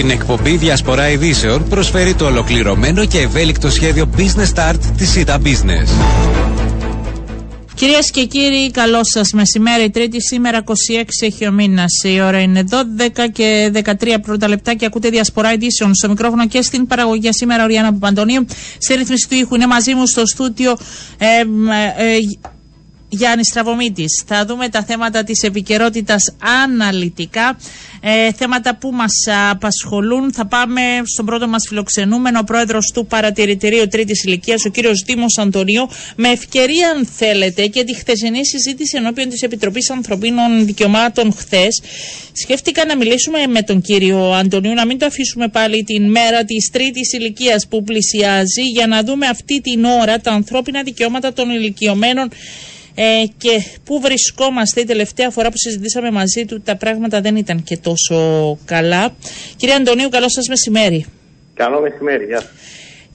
Την εκπομπή Διασπορά Ειδήσεων προσφέρει το ολοκληρωμένο και ευέλικτο σχέδιο Business Start της ΣΥΤΑ Business. Κυρίες και κύριοι, καλό σας μεσημέρι. Τρίτη σήμερα, 26 έχει ο μήνας. Η ώρα είναι 12 και 13 πρώτα λεπτά και ακούτε διασπορά ειδήσεων στο μικρόφωνο και στην παραγωγή σήμερα. Ο Ριάννα Παπαντονίου. Σε ρύθμιση του ήχου είναι μαζί μου στο στούτιο. Ε, ε, Γιάννης Στραβωμίτης. Θα δούμε τα θέματα της επικαιρότητας αναλυτικά. Ε, θέματα που μας απασχολούν. Θα πάμε στον πρώτο μας φιλοξενούμενο, ο πρόεδρος του Παρατηρητηρίου Τρίτης Ηλικίας, ο κύριος Δήμος Αντωνίου. Με ευκαιρία, αν θέλετε, και τη χθεσινή συζήτηση ενώπιον της Επιτροπής Ανθρωπίνων Δικαιωμάτων χθες, σκέφτηκα να μιλήσουμε με τον κύριο Αντωνίου, να μην το αφήσουμε πάλι την μέρα της Τρίτης Ηλικίας που πλησιάζει, για να δούμε αυτή την ώρα τα ανθρώπινα δικαιώματα των ηλικιωμένων ε, και πού βρισκόμαστε η τελευταία φορά που συζητήσαμε μαζί του τα πράγματα δεν ήταν και τόσο καλά. Κύριε Αντωνίου, καλό σας μεσημέρι. Καλό μεσημέρι, γεια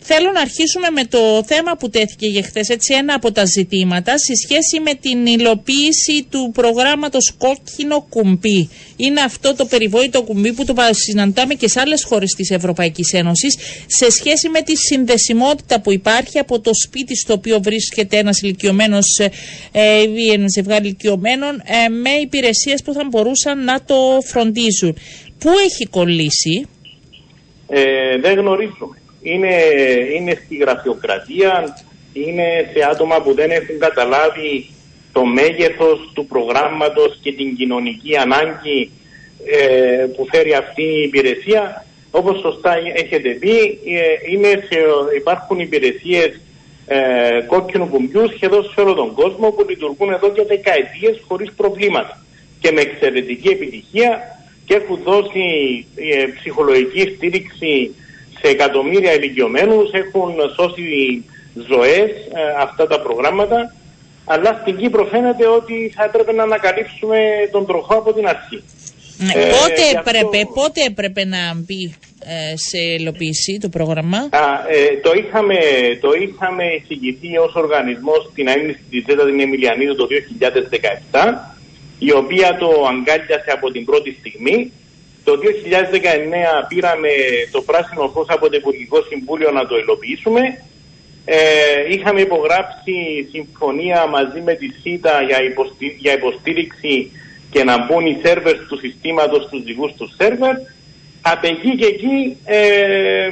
Θέλω να αρχίσουμε με το θέμα που τέθηκε για χθες, έτσι ένα από τα ζητήματα, σε σχέση με την υλοποίηση του προγράμματος Κόκκινο Κουμπί. Είναι αυτό το περιβόητο κουμπί που το συναντάμε και σε άλλες χώρες της Ευρωπαϊκής Ένωσης, σε σχέση με τη συνδεσιμότητα που υπάρχει από το σπίτι στο οποίο βρίσκεται ένας ηλικιωμένος ε, ή ένας ζευγάρι ηλικιωμένων, ε, με υπηρεσίες που θα μπορούσαν να το φροντίζουν. Πού έχει κολλήσει; Ε, δεν γνωρίζουμε είναι, είναι στη γραφειοκρατία, είναι σε άτομα που δεν έχουν καταλάβει το μέγεθος του προγράμματος και την κοινωνική ανάγκη ε, που φέρει αυτή η υπηρεσία. Όπως σωστά έχετε πει, ε, είναι σε, υπάρχουν υπηρεσίες ε, κόκκινου κουμπιού σχεδόν σε όλο τον κόσμο που λειτουργούν εδώ και δεκαετίες χωρίς προβλήματα και με εξαιρετική επιτυχία και έχουν δώσει ε, ψυχολογική στήριξη σε εκατομμύρια ηλικιωμένους έχουν σώσει ζωές ε, αυτά τα προγράμματα αλλά στην Κύπρο φαίνεται ότι θα έπρεπε να ανακαλύψουμε τον τροχό από την αρχή. Ναι, ε, πότε, έπρεπε, πότε έπρεπε να μπει ε, σε υλοποίηση το πρόγραμμα; Α, ε, το, είχαμε, το είχαμε εισηγηθεί ως οργανισμός στην αίμνηση της Ζέτα την Εμιλιανίδου το 2017 η οποία το αγκάλιασε από την πρώτη στιγμή το 2019 πήραμε το πράσινο φως από το Υπουργικό Συμβούλιο να το υλοποιήσουμε. Ε, είχαμε υπογράψει συμφωνία μαζί με τη ΣΥΤΑ για, για υποστήριξη και να μπουν οι σερβερς του συστήματος στους δικούς τους σερβερς. Από εκεί και εκεί ε,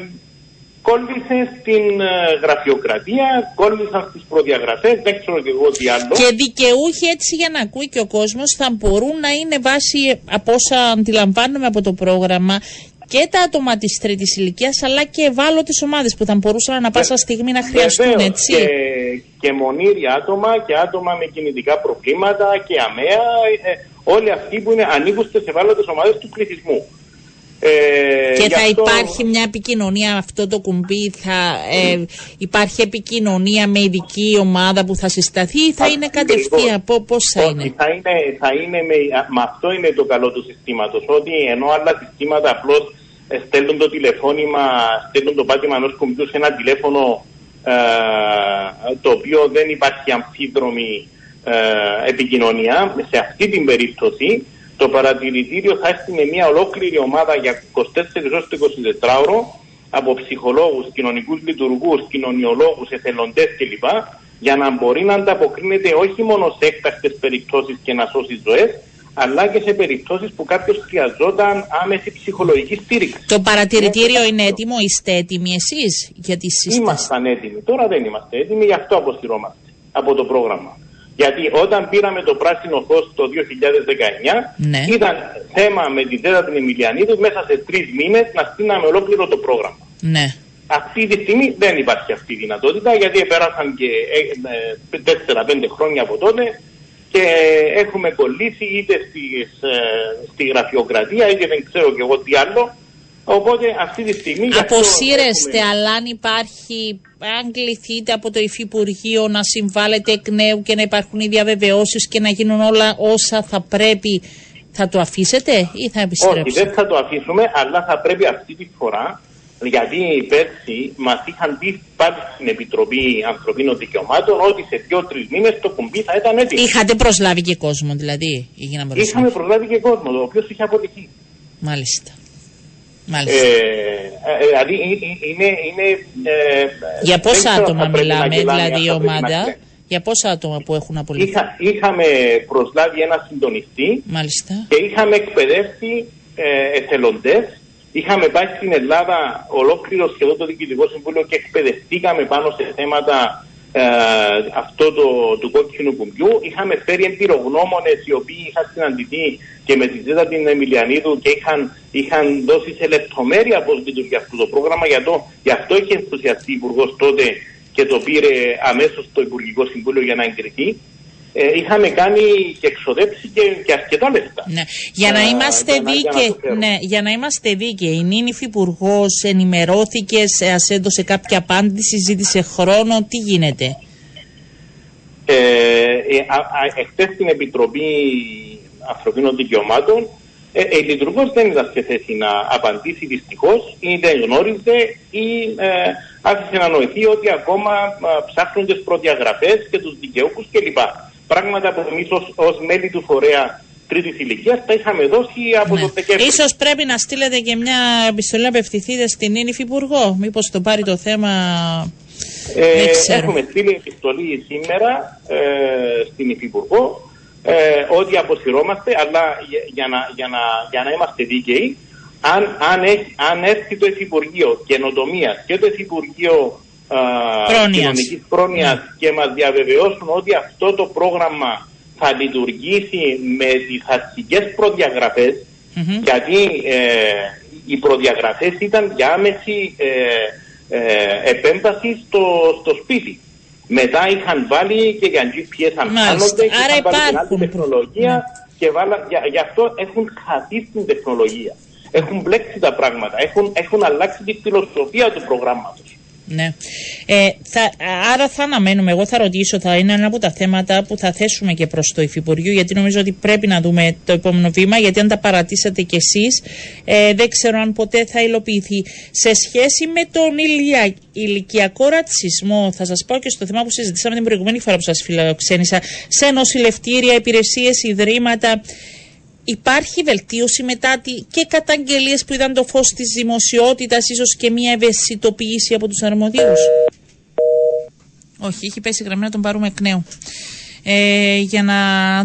κόλλησες στην ε, γραφειοκρατία, κόλλησαν στις προδιαγραφές, δεν ξέρω και εγώ τι άλλο. Και δικαιούχοι έτσι για να ακούει και ο κόσμος θα μπορούν να είναι βάση από όσα αντιλαμβάνομαι από το πρόγραμμα και τα άτομα της τρίτης ηλικίας, αλλά και ευάλωτες ομάδες που θα μπορούσαν ανα πάσα στιγμή να χρειαστούν, έτσι. Και, και μονήρια άτομα και άτομα με κινητικά προβλήματα και αμαία, ε, όλοι αυτοί που είναι ανήκουν στι ευάλωτες ομάδες του πληθυσμού. Ε, και θα υπάρχει μια επικοινωνία αυτό το κουμπί, θα ε, υπάρχει επικοινωνία με ειδική ομάδα που θα συσταθεί ή θα είναι κατευθείαν, πώς θα είναι; Θα είναι, θα είναι με, με αυτό είναι το καλό του συστήματος, ότι ενώ άλλα συστήματα απλώς ε, στέλνουν το τηλεφώνημα, στέλνουν το πάτημα ενός κουμπιού σε ένα τηλέφωνο ε, το οποίο δεν υπάρχει αμφίδρομη ε, επικοινωνία. Σε αυτή την περίπτωση το παρατηρητήριο θα έρθει με μια ολόκληρη ομάδα για 24 ώρες το 24 ώρο από ψυχολόγους, κοινωνικούς λειτουργούς, κοινωνιολόγους, εθελοντές κλπ. για να μπορεί να ανταποκρίνεται όχι μόνο σε έκτακτες περιπτώσεις και να σώσει ζωές, αλλά και σε περιπτώσεις που κάποιος χρειαζόταν άμεση ψυχολογική στήριξη. Το παρατηρητήριο είναι έτοιμο, είστε έτοιμοι εσείς για τη σύσταση. Ήμασταν έτοιμοι, τώρα δεν είμαστε έτοιμοι, γι' αυτό αποσυρώμαστε από το πρόγραμμα. Γιατί όταν πήραμε το πράσινο φως το 2019, ναι. ήταν θέμα με την τέταρτη Εμιλιανίδου μέσα σε τρεις μήνες να στείλαμε ολόκληρο το πρόγραμμα. Ναι. Αυτή τη στιγμή δεν υπάρχει αυτή η δυνατότητα γιατί πέρασαν και 4-5 ε, χρόνια από τότε και έχουμε κολλήσει είτε στις, ε, στη γραφειοκρατία είτε δεν ξέρω και εγώ τι άλλο Οπότε αυτή τη στιγμή. Αποσύρεστε, αλλά αν υπάρχει, αν κληθείτε από το Υφυπουργείο να συμβάλλετε εκ νέου και να υπάρχουν οι διαβεβαιώσεις και να γίνουν όλα όσα θα πρέπει, θα το αφήσετε ή θα επιστρέψετε. Όχι, δεν θα το αφήσουμε, αλλά θα πρέπει αυτή τη φορά, γιατί πέρσι μας είχαν πει πάλι στην Επιτροπή Ανθρωπίνων Δικαιωμάτων ότι σε δύο-τρεις μήνες το κουμπί θα ήταν έτοιμο. Είχατε προσλάβει και κόσμο, δηλαδή. Είχαμε προσλάβει; και κόσμο, ο οποίος είχε αποτυχεί. Μάλιστα. Μάλιστα. Ε, ε, δηλαδή είναι. είναι ε, Για πόσα δεν ξέρω άτομα αν θα πρέπει να μιλάμε, γελάνε, αν δηλαδή η θα πρέπει να ομάδα, κλαίνουν. για πόσα άτομα που έχουν απολυθεί; Είχα, είχαμε προσλάβει ένα συντονιστή Μάλιστα. και είχαμε εκπαιδεύσει ε, εθελοντές. Είχαμε πάει στην Ελλάδα ολόκληρο σχεδόν το Διοικητικό Συμβούλιο και εκπαιδευτήκαμε πάνω σε θέματα ε, αυτό το, του κόκκινου κουμπιού. Είχαμε φέρει εμπειρογνώμονες οι οποίοι είχαν συναντηθεί και με τη Ζέτα την Εμιλιανίδου και είχαν, είχαν δώσει σε λεπτομέρεια πώς λειτουργεί αυτό το πρόγραμμα. Για το, γι' αυτό είχε ενθουσιαστεί ο Υπουργός τότε και το πήρε αμέσως στο Υπουργικό Συμβούλιο για να εγκριθεί. Ε, είχαμε κάνει και εξοδέψει και, και αρκετά λεφτά. Ναι. Για να Α, είμαστε για να- για να δίκαιοι, το φέρω. ναι, για να είμαστε δίκαιοι, η νυν υφυπουργός ενημερώθηκε, σα έδωσε κάποια απάντηση, ζήτησε χρόνο, τι γίνεται; Ε, ε, α, α, εχθές στην Επιτροπή Ανθρωπίνων Δικαιωμάτων ε, ε, η λειτουργός δεν ήταν σε θέση να απαντήσει δυστυχώς ή δεν γνώριζε ή ε, άφησε να νοηθεί ότι ακόμα α, ψάχνουν τις προδιαγραφές και τους δικαιούχους κλπ. Πράγματα που εμείς ως, ως μέλη του φορέα τρίτης ηλικίας τα είχαμε δώσει από Ναι. το Δεκέμβριο. Ίσως πρέπει να στείλετε και μια επιστολή να απευθυνθείτε στην νυν υφυπουργό. Μήπως το πάρει το θέμα. Ε, Δεν ξέρω. έχουμε στείλει επιστολή σήμερα ε, στην Υφυπουργό ε, ότι αποσυρώμαστε, αλλά για, για να, για, να, για να είμαστε δίκαιοι, αν, αν, έχει, αν έρθει το Υφυπουργείο Καινοτομίας και το Υφυπουργείο ε, Πρόνοιας. Κοινωνικής Πρόνοιας και μας διαβεβαιώσουν ότι αυτό το πρόγραμμα θα λειτουργήσει με τις αρχικές προδιαγραφές, Μμμ. γιατί ε, οι προδιαγραφές ήταν για άμεση ε, ε, επέμβαση στο, στο σπίτι. Μετά είχαν βάλει και για GPS αν Μάλιστα. χάνονται και Άρα είχαν βάλει την άλλη υπάρχουν. Ναι. τεχνολογία και βάλα, για, γι' αυτό έχουν χαθεί στην τεχνολογία. Έχουν μπλέξει τα πράγματα. Έχουν, έχουν αλλάξει τη φιλοσοφία του προγράμματος. Ναι. Ε, θα, άρα θα αναμένουμε, εγώ θα ρωτήσω, θα είναι ένα από τα θέματα που θα θέσουμε και προς το Υφυπουργείο, γιατί νομίζω ότι πρέπει να δούμε το επόμενο βήμα, γιατί αν τα παρατήσατε κι εσείς, ε, δεν ξέρω αν ποτέ θα υλοποιηθεί. Σε σχέση με τον ηλια, ηλικιακό ρατσισμό, θα σας πω και στο θέμα που συζητήσαμε την προηγούμενη φορά που σας φιλοξένησα, σε νοσηλευτήρια, υπηρεσίες, ιδρύματα, Υπάρχει βελτίωση μετά τη, και καταγγελίες που είδαν το φως της δημοσιότητας, ίσως και μια ευαισθητοποίηση από τους αρμοδίους; Όχι, έχει πέσει η γραμμή να τον πάρουμε εκ νέου. Ε, για να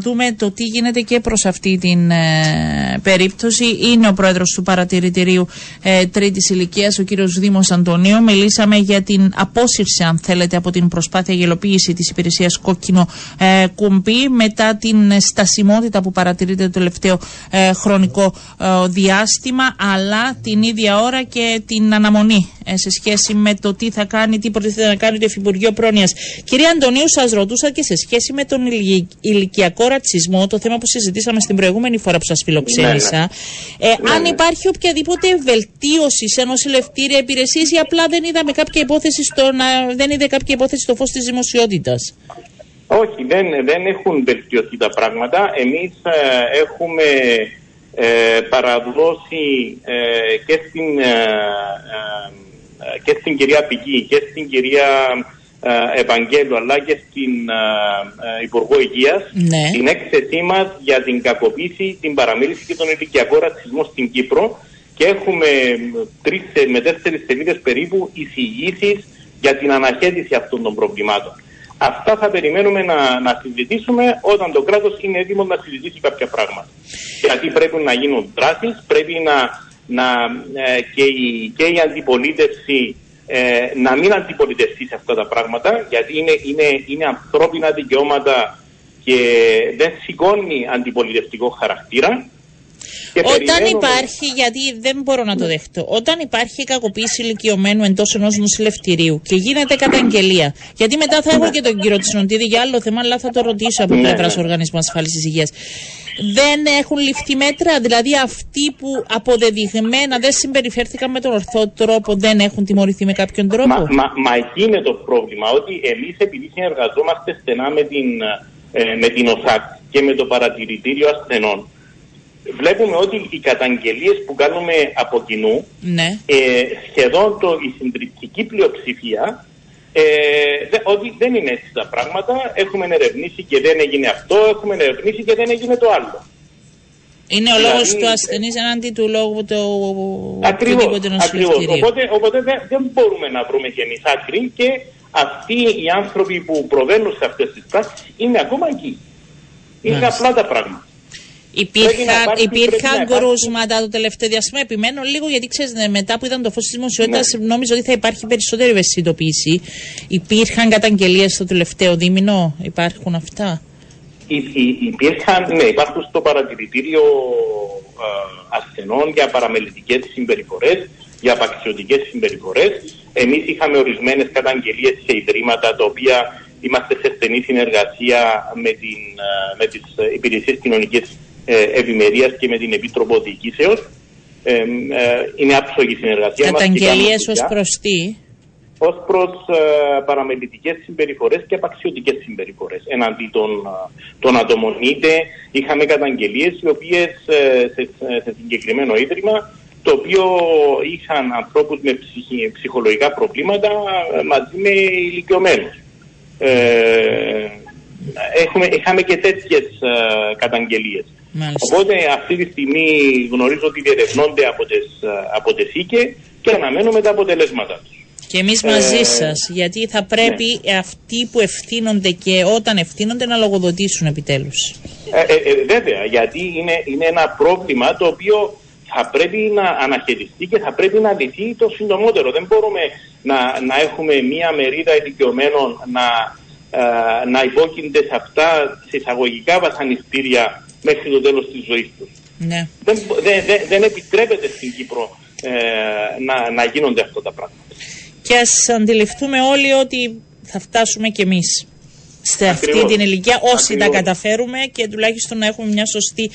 δούμε το τι γίνεται και προς αυτή την ε, περίπτωση. Είναι ο πρόεδρος του παρατηρητηρίου ε, τρίτης ηλικίας, ο κύριος Δήμος Αντωνίου. Μιλήσαμε για την απόσυρση, αν θέλετε, από την προσπάθεια γελοποίηση της υπηρεσίας κόκκινο ε, κουμπί μετά την στασιμότητα που παρατηρείται το τελευταίο ε, χρονικό ε, διάστημα, αλλά την ίδια ώρα και την αναμονή ε, σε σχέση με το τι θα κάνει, τι προτίθεται να κάνει το Υφυπουργείο Πρόνοιας. Κυρία Αντωνίου, σας ρωτούσα και σε σχέση με τον ηλι- ηλικιακό ρατσισμό, το θέμα που συζητήσαμε στην προηγούμενη φορά που σας φιλοξένησα. Ε, αν ναι. υπάρχει οποιαδήποτε βελτίωση σε νοσηλευτήρια υπηρεσίε ή απλά δεν είδαμε κάποια υπόθεση στο να, δεν είδε κάποια υπόθεση στο φως της δημοσιότητας; Όχι, δεν, δεν έχουν βελτιωθεί τα πράγματα. Εμείς ε, έχουμε ε, παραδώσει ε, και, στην, ε, ε, ε, και στην κυρία Πική και στην κυρία ε, Ευαγγέλου αλλά και στην ε, ε, Υπουργό Υγείας Ναι. την έκθεσή μας για την κακοποίηση, την παραμίληση και τον ηλικιακό ρατσισμό στην Κύπρο και έχουμε τρεις ε, με τέσσερις σελίδες περίπου εισηγήσεις για την αναχέτηση αυτών των προβλημάτων. Αυτά θα περιμένουμε να, να συζητήσουμε όταν το κράτος είναι έτοιμο να συζητήσει κάποια πράγματα. Γιατί πρέπει να γίνουν δράσεις, πρέπει να, να, ε, και, η, και η αντιπολίτευση ε, να μην αντιπολιτευτεί σε αυτά τα πράγματα, γιατί είναι, είναι, είναι ανθρώπινα δικαιώματα και δεν σηκώνει αντιπολιτευτικό χαρακτήρα. Και Όταν περιμένουμε- υπάρχει, γιατί δεν μπορώ να το δεχτώ, όταν υπάρχει κακοποίηση ηλικιωμένου εντός ενός νοσηλευτηρίου και γίνεται καταγγελία. Γιατί μετά θα έχω και τον κύριο Τσινοντίδη για άλλο θέμα, αλλά θα το ρωτήσω από Ναι, πλευράς ναι. Οργανισμού Ασφάλισης Υγείας. Δεν έχουν ληφθεί μέτρα, δηλαδή αυτοί που αποδεδειγμένα δεν συμπεριφέρθηκαν με τον ορθό τρόπο δεν έχουν τιμωρηθεί με κάποιον τρόπο; Μα, μα, μα εκεί είναι το πρόβλημα, ότι εμείς επειδή συνεργαζόμαστε στενά με την, ε, με την ΟΣΑΚ και με το παρατηρητήριο ασθενών, βλέπουμε ότι οι καταγγελίες που κάνουμε από κοινού, Ναι. ε, σχεδόν το, η συντριπτική πλειοψηφία, ε, δε- ότι δεν είναι έτσι τα πράγματα, έχουμε ερευνήσει και δεν έγινε αυτό, έχουμε ερευνήσει και δεν έγινε το άλλο. Είναι ο Δηλαδή, λόγο του ασθενής εναντί του λόγου του Ακριβώς, οποιοδήποτε ακριβώς. νοσηλευτηρίου. Οπότε, οπότε δεν, δεν μπορούμε να βρούμε και εμείς άκρη και αυτοί οι άνθρωποι που προβαίνουν σε αυτές τις πράξεις είναι ακόμα εκεί. Είναι Μάλιστα. απλά τα πράγματα. Πρέπει να Υπήρχαν, υπάρχει- πρέπει να υπήρχαν υπάρχει- κρούσματα το τελευταίο διάστημα. Επιμένω λίγο γιατί ξέρετε, μετά που ήταν το φως της δημοσιότητας, Ναι. νόμιζα ότι θα υπάρχει περισσότερη ευαισθητοποίηση. Υπήρχαν καταγγελίες στο τελευταίο δίμηνο, υπάρχουν αυτά; Υ- υ- Υπήρχαν, ναι, υπάρχουν στο παρατηρητήριο ε, ασθενών για παραμελητικές συμπεριφορές, για απαξιωτικές συμπεριφορές. Εμείς είχαμε ορισμένες καταγγελίες σε ιδρύματα τα οποία είμαστε σε στενή συνεργασία με, την, ε, με τις ε, υπηρεσίες κοινωνικής ε, ευημερίας και με την Επίτροπο Διοικήσεως. Ε, ε, είναι άψογη συνεργασία μας και κάνουμε Καταγγελίε ως δουλειά προς τι; ως προς ε, παραμελητικές συμπεριφορές και απαξιωτικές συμπεριφορές εναντί των, ε, των ατόμων. Είτε είχαμε καταγγελίες οι οποίες ε, σε, σε συγκεκριμένο ίδρυμα το οποίο είχαν ανθρώπους με ψυχι- ψυχολογικά προβλήματα ε, μαζί με ηλικιωμένους. Ε, έχουμε, είχαμε και τέτοιες ε, καταγγελίες. Μάλιστα. Οπότε αυτή τη στιγμή γνωρίζω ότι διερευνώνται από τις, ε, από τις ΣΥΚΕ και αναμένουμε τα αποτελέσματα τους. Και εμείς μαζί Ε, σας, γιατί θα πρέπει αυτοί που ευθύνονται και όταν ευθύνονται να λογοδοτήσουν επιτέλους. Ε, ε, ε, βέβαια, γιατί είναι, είναι ένα πρόβλημα το οποίο θα πρέπει να αναχαιριστεί και θα πρέπει να λυθεί το συντομότερο. Δεν μπορούμε να, να έχουμε μία μερίδα ηλικιωμένων να, ε, να υπόκεινται σε αυτά σε εισαγωγικά βασανιστήρια μέχρι το τέλος της ζωής τους. Ναι. Δεν, δεν, δεν, δεν επιτρέπεται στην Κύπρο ε, να, να γίνονται αυτά τα πράγματα. Και ας αντιληφθούμε όλοι ότι θα φτάσουμε κι εμείς σε αυτή Ακριβώς. την ηλικία, όσοι τα Ακριβώς. καταφέρουμε και τουλάχιστον να έχουμε μια σωστή.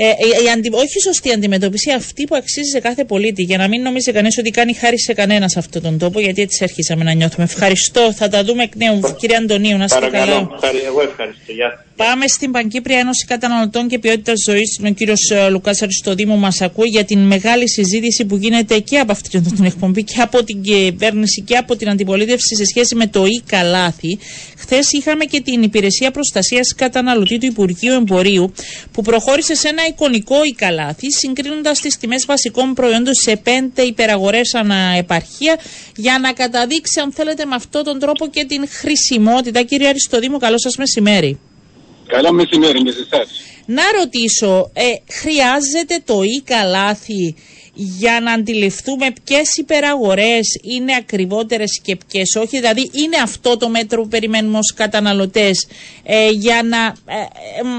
Ε, η- η αντι- όχι σωστή αντιμετώπιση, αυτή που αξίζει σε κάθε πολίτη. Για να μην νομίζει κανείς ότι κάνει χάρη σε κανένας σε αυτόν τον τόπο, γιατί έτσι αρχίσαμε να νιώθουμε. Ευχαριστώ. Θα τα δούμε εκ νέου. Κύριε Αντωνίου, να είστε καλά. Παρακαλώ. Ευχαρι- Εγώ ευχαριστώ. Γεια σας. Πάμε στην Παγκύπρια Ένωση Καταναλωτών και Ποιότητας Ζωής. Ο κύριος Λουκάς Αριστοδήμου μας ακούει για την μεγάλη συζήτηση που γίνεται και από αυτή την εκπομπή και από την κυβέρνηση και από την αντιπολίτευση σε σχέση με το ή καλάθι. Χθες είχαμε και την Υπηρεσία Προστασίας Καταναλωτή του Υπουργείου Εμπορίου που προχώρησε σε ένα εικονικό ή καλάθι συγκρίνοντας τις τιμές βασικών προϊόντων σε πέντε υπεραγορέ ανά επαρχία για να καταδείξει, αν θέλετε, με αυτόν τον τρόπο και την χρησιμότητα. Κύριε Αριστοδήμου, καλό σας μεσημέρι. Καλό μεσημέρι και σε εσάς. Να ρωτήσω, ε, χρειάζεται το ή καλάθι για να αντιληφθούμε ποιες υπεραγορές είναι ακριβότερες και ποιες όχι. Δηλαδή, είναι αυτό το μέτρο που περιμένουμε ως καταναλωτές ε, για να, ε, ε,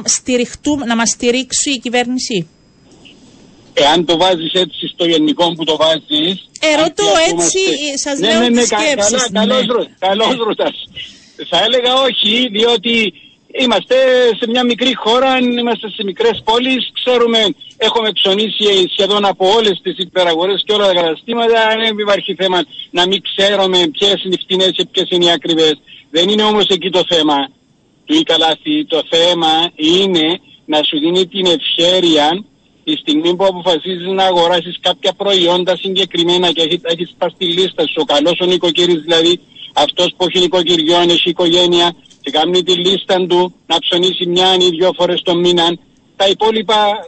στηριχτούμε, να μας στηρίξει η κυβέρνηση; Εάν το βάζεις έτσι στο γενικό που το βάζεις... Ε, ρωτώ αν και έτσι, ακούμαστε- σας ναι, λέω ναι, ναι, τις κα- σκέψεις, Καλά, καλώς, ναι. ρω- καλώς ρωτάς. Θα έλεγα όχι, διότι είμαστε σε μια μικρή χώρα, είμαστε σε μικρές πόλεις, ξέρουμε, έχουμε ψωνίσει σχεδόν από όλες τις υπεραγορές και όλα τα καταστήματα, δεν υπάρχει θέμα να μην ξέρουμε ποιες είναι οι φτηνές και ποιες είναι οι ακριβές. Δεν είναι όμως εκεί το θέμα του ή καλάθι, το θέμα είναι να σου δίνει την ευχέρεια τη στιγμή που αποφασίζεις να αγοράσεις κάποια προϊόντα συγκεκριμένα και έχει, έχεις πάει στη λίστα σου, ο καλός ο νοικοκύρη δηλαδή, αυτός που έχει νοικοκυριό, έχει οικογένεια και κάνει τη λίστα του να ψωνίσει μια ή δύο φορές το μήνα. Τα υπόλοιπα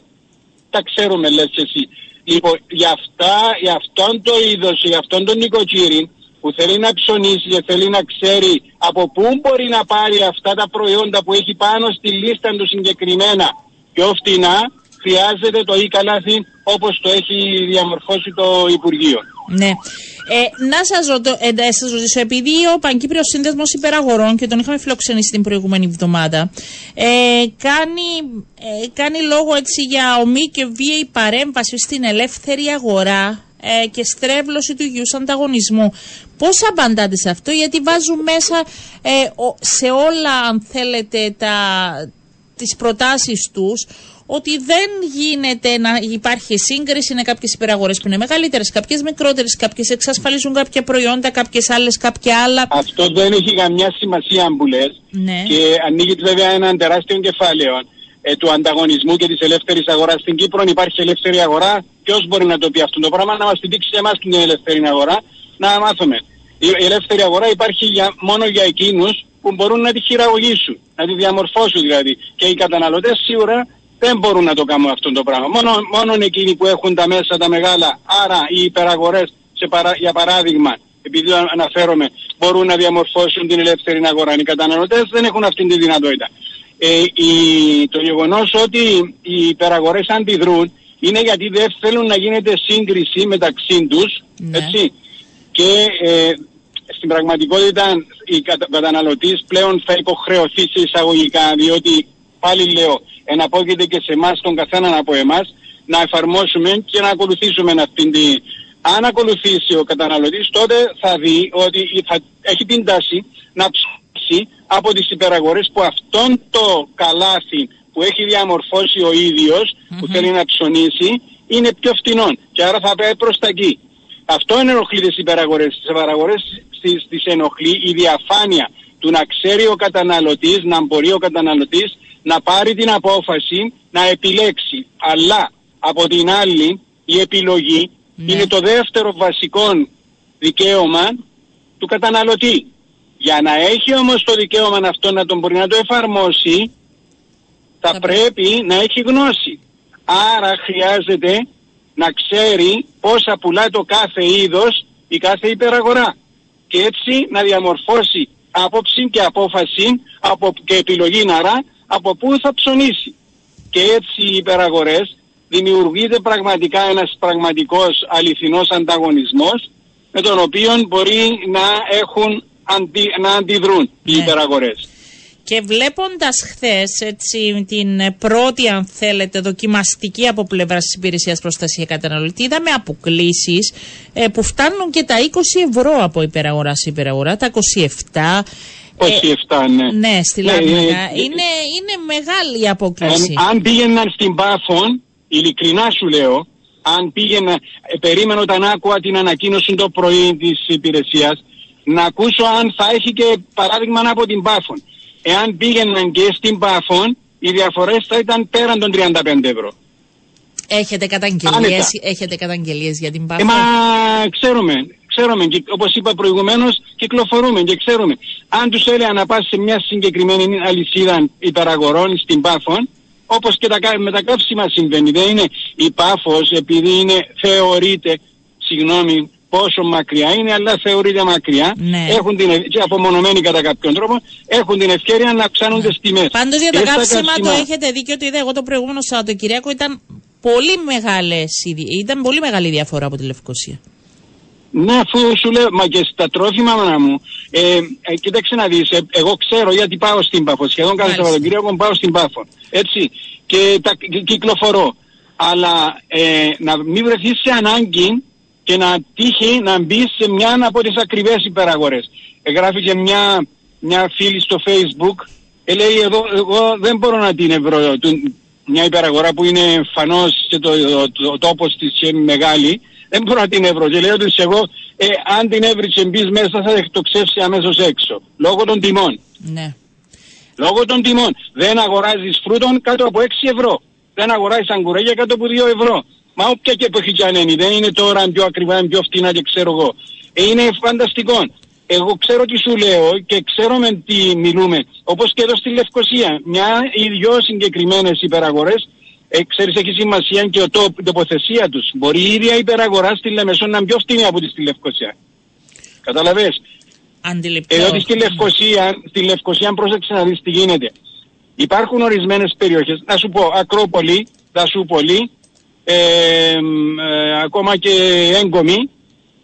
τα ξέρουμε, λες εσύ. Λοιπόν, για, αυτά, για αυτόν το είδος, για αυτόν τον νοικοκύρη που θέλει να ψωνίσει και θέλει να ξέρει από πού μπορεί να πάρει αυτά τα προϊόντα που έχει πάνω στη λίστα του συγκεκριμένα πιο φτηνά, χρειάζεται το ή καλάθι όπως το έχει διαμορφώσει το Υπουργείο. Ναι. Ε, να σας ρωτώ, ε, να σας ρωτήσω, επειδή ο Παγκύπριος Σύνδεσμος Υπεραγορών και τον είχαμε φιλοξενήσει την προηγούμενη εβδομάδα, ε, κάνει, ε, κάνει λόγο έτσι για ομή και βίαιη παρέμβαση στην ελεύθερη αγορά ε, και στρέβλωση του υγιούς ανταγωνισμού. Πώς απαντάτε σε αυτό, γιατί βάζουν μέσα ε, ο- σε όλα, αν θέλετε, τα, τις προτάσεις τους ότι δεν γίνεται να υπάρχει σύγκριση. Είναι κάποιες υπεραγορές που είναι μεγαλύτερες, κάποιες μικρότερες, κάποιες εξασφαλίζουν κάποια προϊόντα, κάποιες άλλες κάποια άλλα. Αυτό δεν έχει καμιά σημασία που λες Ναι. και ανοίγει βέβαια έναν τεράστιο κεφάλαιο ε, του ανταγωνισμού και της ελεύθερης αγοράς στην Κύπρο. Υπάρχει ελεύθερη αγορά. Ποιος μπορεί να το πει αυτό; Το πράγμα, να μας την δείξει εμάς την ελεύθερη αγορά, να μάθουμε. Η η ελεύθερη αγορά υπάρχει για, μόνο για εκείνους που μπορούν να τη χειραγωγήσουν, να τη διαμορφώσουν δηλαδή. Και οι καταναλωτές σίγουρα δεν μπορούν να το κάνουν αυτό το πράγμα. Μόνο, μόνο εκείνοι που έχουν τα μέσα τα μεγάλα, άρα οι υπεραγορές, σε παρα, για παράδειγμα, επειδή αναφέρομαι, μπορούν να διαμορφώσουν την ελεύθερη αγορά. Οι καταναλωτές δεν έχουν αυτή τη δυνατότητα. Ε, η, το γεγονός ότι οι υπεραγορές αντιδρούν είναι γιατί δεν θέλουν να γίνεται σύγκριση μεταξύ τους, Ναι. έτσι. Και ε, στην πραγματικότητα η κατα- καταναλωτής πλέον θα υποχρεωθεί σε εισαγωγικά, διότι πάλι λέω, εναπόκειται και σε εμάς τον καθέναν από εμάς να εφαρμόσουμε και να ακολουθήσουμε αυτήν τη... Αν ακολουθήσει ο καταναλωτής τότε θα δει ότι θα έχει την τάση να ψάξει από τις υπεραγορές που αυτόν το καλάθι που έχει διαμορφώσει ο ίδιος που θέλει να ψωνίσει είναι πιο φτηνόν και άρα θα πάει προς τα εκεί. Αυτό ενοχλεί τις υπεραγορές. Τις υπεραγορές στις, τις ενοχλεί η διαφάνεια του να ξέρει ο καταναλωτής, να μπορεί ο καταναλωτής να πάρει την απόφαση να επιλέξει. Αλλά από την άλλη η επιλογή Ναι. είναι το δεύτερο βασικό δικαίωμα του καταναλωτή. Για να έχει όμως το δικαίωμα αυτό να τον μπορεί να το εφαρμόσει θα Θα πρέπει να έχει γνώση. Άρα χρειάζεται να ξέρει πόσα πουλά το κάθε είδος η κάθε υπεραγορά. Και έτσι να διαμορφώσει άποψη και απόφαση από, και επιλογή άρα από πού θα ψωνίσει. Και έτσι οι υπεραγορές δημιουργείται πραγματικά ένας πραγματικός αληθινός ανταγωνισμός με τον οποίο μπορεί να έχουν αντι, να αντιδρούν οι Ναι. υπεραγορές. Και βλέποντας χθες έτσι, την ε, πρώτη αν θέλετε δοκιμαστική από πλευράς της υπηρεσίας προστασίας καταναλωτή είδαμε αποκλήσεις ε, που φτάνουν και τα 20 ευρώ από υπεραγοράς σε υπεραγορά, τα 27 27, ναι. ναι, στη Ναι, Λάρνακα. ε, ε, είναι, είναι μεγάλη η απόκληση. Αν, αν πήγαιναν στην Πάφων, ειλικρινά σου λέω, αν πήγαινα, ε, περίμενα όταν άκουα την ανακοίνωση το πρωί της υπηρεσίας, να ακούσω αν θα έχει και παράδειγμα από την Πάφων. Εάν πήγαιναν και στην Πάφων, οι διαφορές θα ήταν πέραν των 35 ευρώ. Έχετε καταγγελίες, Άνετα. έχετε καταγγελίες για την Ε, Πάφο. μα ξέρουμε, ξέρουμε και όπως είπα προηγουμένως κυκλοφορούμε και ξέρουμε. Αν τους έλεγα να πας σε μια συγκεκριμένη αλυσίδα υπεραγορών στην Πάφων, όπως και τα, κα- με τα καύσιμα συμβαίνει. Δεν είναι η Πάφος επειδή είναι, θεωρείται, συγγνώμη, πόσο μακριά είναι, αλλά θεωρείται μακριά. Ναι. Έχουν την, ευ- και απομονωμένοι κατά κάποιον τρόπο, έχουν την ευκαιρία να αυξάνονται τις τιμές. Πάντως για τα Και στα καύσιμα το καύσιμα- έχετε δίκιο ότι είδα εγώ το προηγούμενο Σαββατοκυριακό ήταν πολύ μεγάλες ήταν πολύ μεγάλη διαφορά από τη Λευκοσία. Ναι, αφού σου λέω, μα και στα τρόφιμα μάνα μου, ε, ε, κοίταξε να δεις, ε, εγώ ξέρω γιατί πάω στην Πάφο, σχεδόν κάθε Μάλιστα. Σαββατοκύριακο πάω στην Πάφο, έτσι, και τα, κυ- κυκλοφορώ. Αλλά ε, να μην βρεθείς σε ανάγκη και να τύχει να μπεις σε μια από τις ακριβές υπεραγορές. Ε, γράφει και μια, μια φίλη στο facebook, ε, λέει εδώ, εγώ δεν μπορώ να την ευρώ, του- μια υπεραγορά που είναι φανώς και το, το, το, τόπος της και μεγάλη, δεν μπορώ να την ευρώ. Και λέω ότι εγώ, ε, αν την έβρισε μπεις μέσα θα εκτοξεύσει αμέσως έξω. Λόγω των τιμών. Ναι. Λόγω των τιμών. Δεν αγοράζεις φρούτων κάτω από 6 ευρώ. Δεν αγοράζεις αγκουρέγια κάτω από 2 ευρώ. Μα όποια και που έχει κι αν είναι. Δεν είναι τώρα πιο ακριβά, πιο φτηνά και ξέρω εγώ. Ε, είναι φανταστικό. Εγώ ξέρω τι σου λέω και ξέρω με τι μιλούμε. Όπως και εδώ στη Λευκοσία. Μια ή δυο συγκεκριμένες υπεραγορές ε, ξέρεις έχει σημασία και ο το, η τοποθεσία τους. Μπορεί η ίδια υπεραγορά στη Λεμεσό να είναι πιο φτηνή από τη στη Λευκοσία. Καταλαβες; Αντιληπτό. Διότι στη Λευκοσία, στη Λευκοσία πρόσεξε να δεις τι γίνεται. Υπάρχουν ορισμένες περιοχές, να σου πω Ακρόπολη, Δασούπολη, ε, μ, ε, ακόμα και Έγκομη,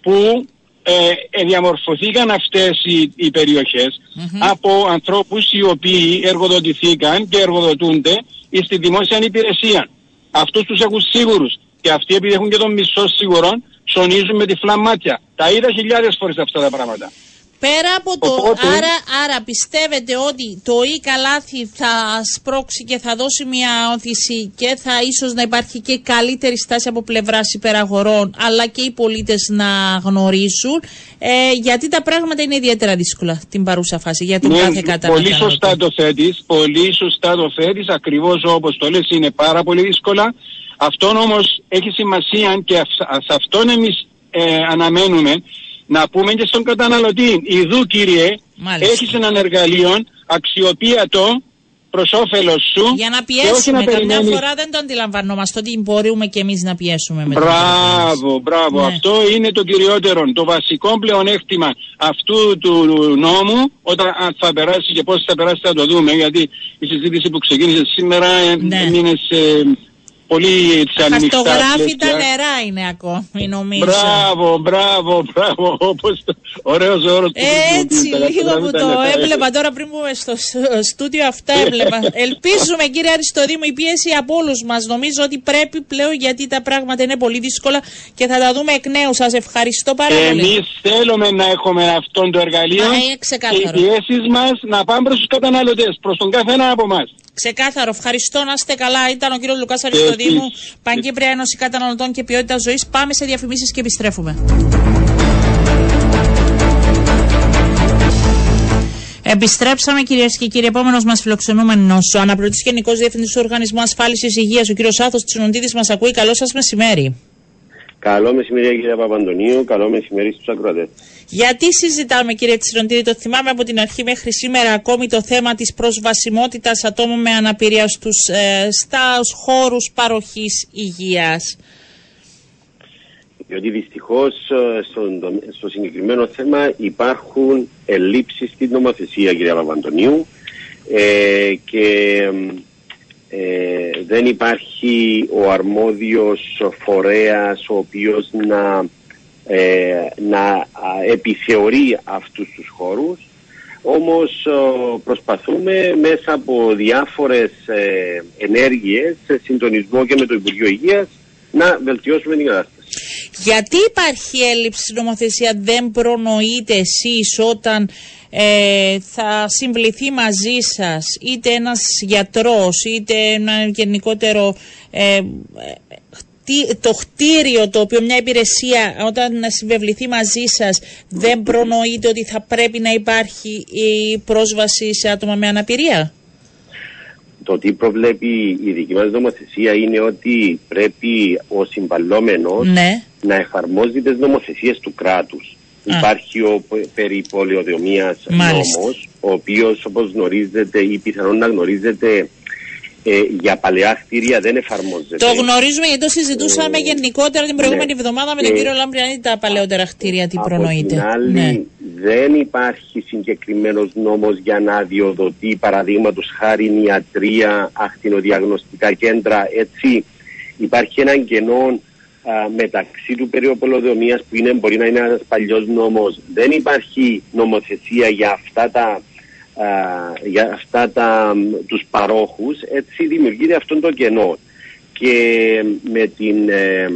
που ε, ε, διαμορφωθήκαν αυτές οι, οι περιοχες από ανθρώπους οι οποίοι εργοδοτηθήκαν και εργοδοτούνται στη δημόσια υπηρεσία. Αυτούς τους έχουν σίγουρους και αυτοί επειδή έχουν και τον μισό σίγουρο ψωνίζουν με τυφλά μάτια. Τα είδα χιλιάδες φορές αυτά τα πράγματα. Πέρα από το. Οπότε- Άρα, άρα πιστεύετε ότι το ή καλάθι θα σπρώξει και θα δώσει μια όθηση και θα ίσως να υπάρχει και καλύτερη στάση από πλευράς υπεραγορών αλλά και οι πολίτες να γνωρίσουν ε, γιατί τα πράγματα είναι ιδιαίτερα δύσκολα την παρούσα φάση για τον κάθε καταναλωτή. Ναι, πολύ σωστά το θέτεις, πολύ σωστά το θέτεις, ακριβώς όπως το λες είναι πάρα πολύ δύσκολα. Αυτό όμως έχει σημασία και αυ- σε αυτόν εμείς ε, αναμένουμε να πούμε και στον καταναλωτή. Ιδού κύριε, Μάλιστα. έχεις έναν εργαλείο αξιοποιητό προς όφελος σου. Για να και όχι πιέσουμε. Καμιά περιμένεις- φορά δεν το αντιλαμβανόμαστε ότι μπορούμε και εμείς να πιέσουμε με τον Μπράβο, μπράβο. Ναι. Αυτό είναι το κυριότερο. Το βασικό πλεονέκτημα αυτού του νόμου, όταν αν θα περάσει και πώς θα περάσει θα το δούμε, γιατί η συζήτηση που ξεκίνησε σήμερα ε, Ναι. έμεινε σε πολύ έτσι, ανοιχτά Χαρτογράφη τα πλαίσια. νερά είναι ακόμη, νομίζω. Μπράβο, μπράβο, μπράβο. Όπως το... Ωραίος όρος που Έτσι, χρησιμοποιείς, τα λίγο που χαρτογράφη το τα νερά. έβλεπα τώρα πριν μπούμε στο σ- στούντιο, αυτά έβλεπα. Ελπίζουμε, κύριε Αριστοδήμου, η πίεση από όλους μας. Νομίζω ότι πρέπει πλέον γιατί τα πράγματα είναι πολύ δύσκολα και θα τα δούμε εκ νέου. Σας ευχαριστώ πάρα πολύ. Εμείς θέλουμε να έχουμε αυτό το εργαλείο Μα, είναι και οι ξεκάθαρο. πιέσεις μας να πάνε προς τους καταναλωτές, προς τον καθένα από εμάς. Ξεκάθαρο. Ευχαριστώ να είστε καλά. Ήταν ο κύριος Λουκάς Αριστοδήμου, εσείς. Παγκύπρια Ένωση Καταναλωτών και Ποιότητα Ζωής. Πάμε σε διαφημίσεις και επιστρέφουμε. Επιστρέψαμε κυρίες και κύριοι. Επόμενος μας φιλοξενούμενος, ο αναπληρωτής Γενικός Διευθυντής του Οργανισμού Ασφάλισης Υγείας, ο κύριος Άθος Τσινοντίδης, μας ακούει. Καλό σας μεσημέρι. Καλό μεσημέρι κύριε Παπαντονίου, καλό μεσημέρι στους ακροατές. Γιατί συζητάμε, κύριε Τσιροντήρη, το θυμάμαι από την αρχή μέχρι σήμερα ακόμη το θέμα της προσβασιμότητας ατόμων με αναπηρία στους, ε, στα χώρους παροχής υγείας. Διότι δυστυχώς ε, στον τομέ- στο συγκεκριμένο θέμα υπάρχουν ελλείψεις στην νομοθεσία κύριε Παπαντονίου ε, και ε, δεν υπάρχει ο αρμόδιος φορέας ο οποίος να, ε, να α, επιθεωρεί αυτούς τους χώρους όμως ε, προσπαθούμε μέσα από διάφορες ε, ενέργειες σε συντονισμό και με το Υπουργείο Υγείας να βελτιώσουμε την κατάσταση. Γιατί υπάρχει έλλειψη στην νομοθεσία, δεν προνοείτε εσείς όταν ε, θα συμβληθεί μαζί σας είτε ένας γιατρός είτε ένα γενικότερο ε, ε, χτί- το χτίριο το οποίο μια υπηρεσία όταν να συμβεβληθεί μαζί σας δεν προνοείται ότι θα πρέπει να υπάρχει η πρόσβαση σε άτομα με αναπηρία; Το τι προβλέπει η δική μας νομοθεσία είναι ότι πρέπει ο συμβαλόμενος Ναι. να εφαρμόζει τις νομοθεσίες του κράτους. Α. Υπάρχει ο π- περί πολιοδομίας Μάλιστα. νόμος, ο οποίος όπως γνωρίζετε ή πιθανόν να γνωρίζετε ε, για παλαιά κτίρια δεν εφαρμόζεται. Το γνωρίζουμε γιατί το συζητούσαμε Ε, γενικότερα την προηγούμενη ναι. εβδομάδα με τον Ε, κύριο Λαμπριανή τα παλαιότερα κτίρια τι Από προνοείται. την άλλη, Ναι. δεν υπάρχει συγκεκριμένος νόμος για να αδειοδοτεί παραδείγματος χάρη ιατρία, ακτινοδιαγνωστικά κέντρα. Έτσι, υπάρχει έναν κενό α, μεταξύ του περιοπολοδομίας που είναι, μπορεί να είναι ένας παλιός νόμος. Δεν υπάρχει νομοθεσία για αυτά τα α, για αυτά τα, μ, τους παρόχους, έτσι δημιουργείται αυτό το κενό. Και με την, ε,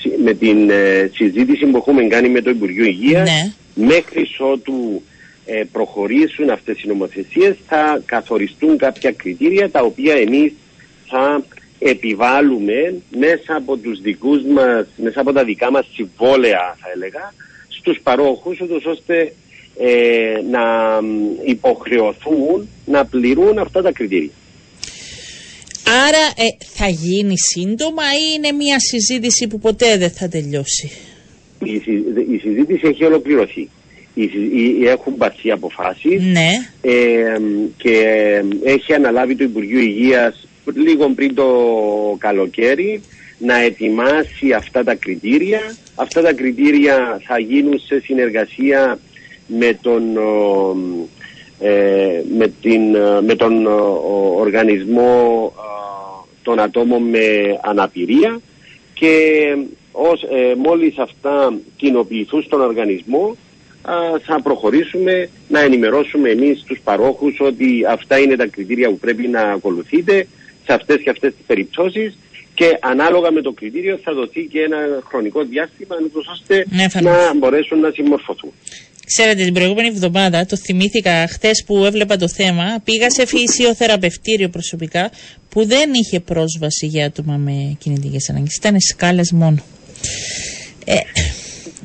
συ- με την ε, συζήτηση που έχουμε κάνει με το Υπουργείο Υγείας, Ναι. μέχρι ότου ε, προχωρήσουν αυτές οι νομοθεσίες θα καθοριστούν κάποια κριτήρια τα οποία εμείς θα επιβάλλουμε μέσα από τους δικούς μας, μέσα από τα δικά μας συμβόλαια θα έλεγα στους παρόχους ούτως ώστε ε, να μ, υποχρεωθούν να πληρούν αυτά τα κριτήρια. Άρα ε, θα γίνει σύντομα ή είναι μια συζήτηση που ποτέ δεν θα τελειώσει; Η, συ- η συζήτηση έχει ολοκληρωθεί. Η, συ- η- έχουν πάρθει αποφάσεις Ναι. ε, και έχει αναλάβει το Υπουργείο Υγείας λίγο πριν το καλοκαίρι να ετοιμάσει αυτά τα κριτήρια. Αυτά τα κριτήρια θα γίνουν σε συνεργασία με τον, ο, ε, με την, ε, με τον ε, ο, οργανισμό ε, των ατόμων με αναπηρία και ως, ε, μόλις αυτά κοινοποιηθούν στον οργανισμό α, θα προχωρήσουμε να ενημερώσουμε εμείς τους παρόχους ότι αυτά είναι τα κριτήρια που πρέπει να ακολουθείτε σε αυτές και αυτές τις περιπτώσεις και ανάλογα με το κριτήριο θα δοθεί και ένα χρονικό διάστημα ούτως ώστε Ναι, φανώς. να μπορέσουν να συμμορφωθούν. Ξέρετε, την προηγούμενη εβδομάδα, το θυμήθηκα χτε που έβλεπα το θέμα, πήγα σε φυσιοθεραπευτήριο προσωπικά που δεν είχε πρόσβαση για άτομα με κινητικές ανάγκες. Ήταν σκάλες μόνο. Ε,